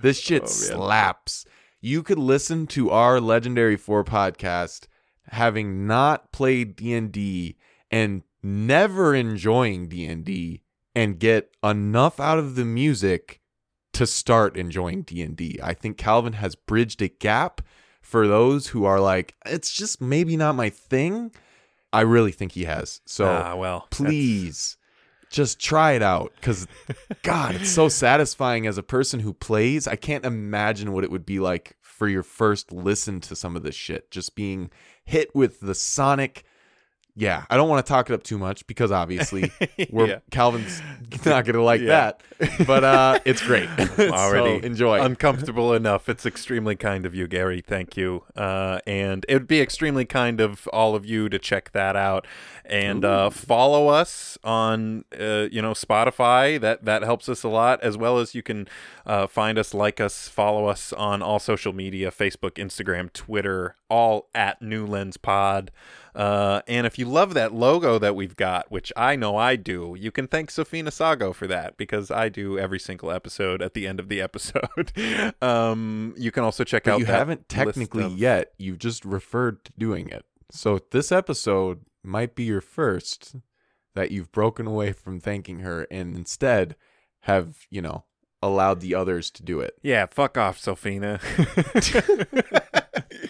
This shit Oh, man. slaps. You could listen to our Legendary Four podcast having not played D and D and never enjoying D and get enough out of the music to start enjoying D&D. I think Calvin has bridged a gap for those who are like it's just maybe not my thing. I really think he has. So ah, well, please just try it out cuz god, it's so satisfying as a person who plays. I can't imagine what it would be like for your first listen to some of this shit. Just being hit with the sonic yeah, I don't want to talk it up too much because obviously we're Yeah. Calvin's not gonna like Yeah. that. But uh it's great. already so enjoy. uncomfortable enough. It's extremely kind of you, Gary. Thank you. Uh, and it would be extremely kind of all of you to check that out and uh, follow us on uh, you know Spotify. That that helps us a lot. As well as you can uh, find us, like us, follow us on all social media: Facebook, Instagram, Twitter, all at New Lens Pod. Uh, and if you love that logo that we've got, which I know I do, you can thank Sophina Saggau for that because I do every single episode at the end of the episode. um, you can also check but out you haven't technically of- yet. You've just referred to doing it. So this episode might be your first that you've broken away from thanking her and instead have, you know, allowed the others to do it. Yeah, fuck off, Sophina.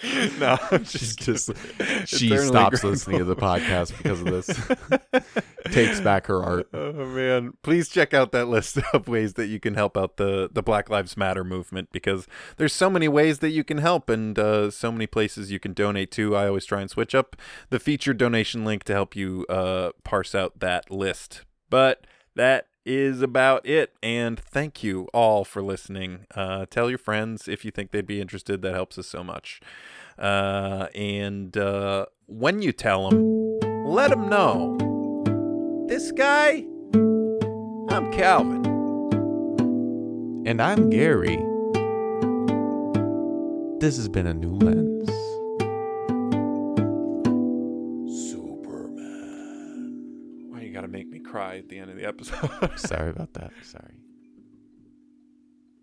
no, I'm She's just, just she stops grateful. listening to the podcast because of this. Takes back her art. Oh man, please check out that list of ways that you can help out the the Black Lives Matter movement because there's so many ways that you can help and uh, so many places you can donate to. I always try and switch up the featured donation link to help you uh, parse out that list. But that is about it. And thank you all for listening. Uh, tell your friends if you think they'd be interested. That helps us so much. Uh, and uh, when you tell them, let them know this guy, I'm Calvin. And I'm Gary. This has been a new lens. Cry at the end of the episode? Sorry about that. Sorry.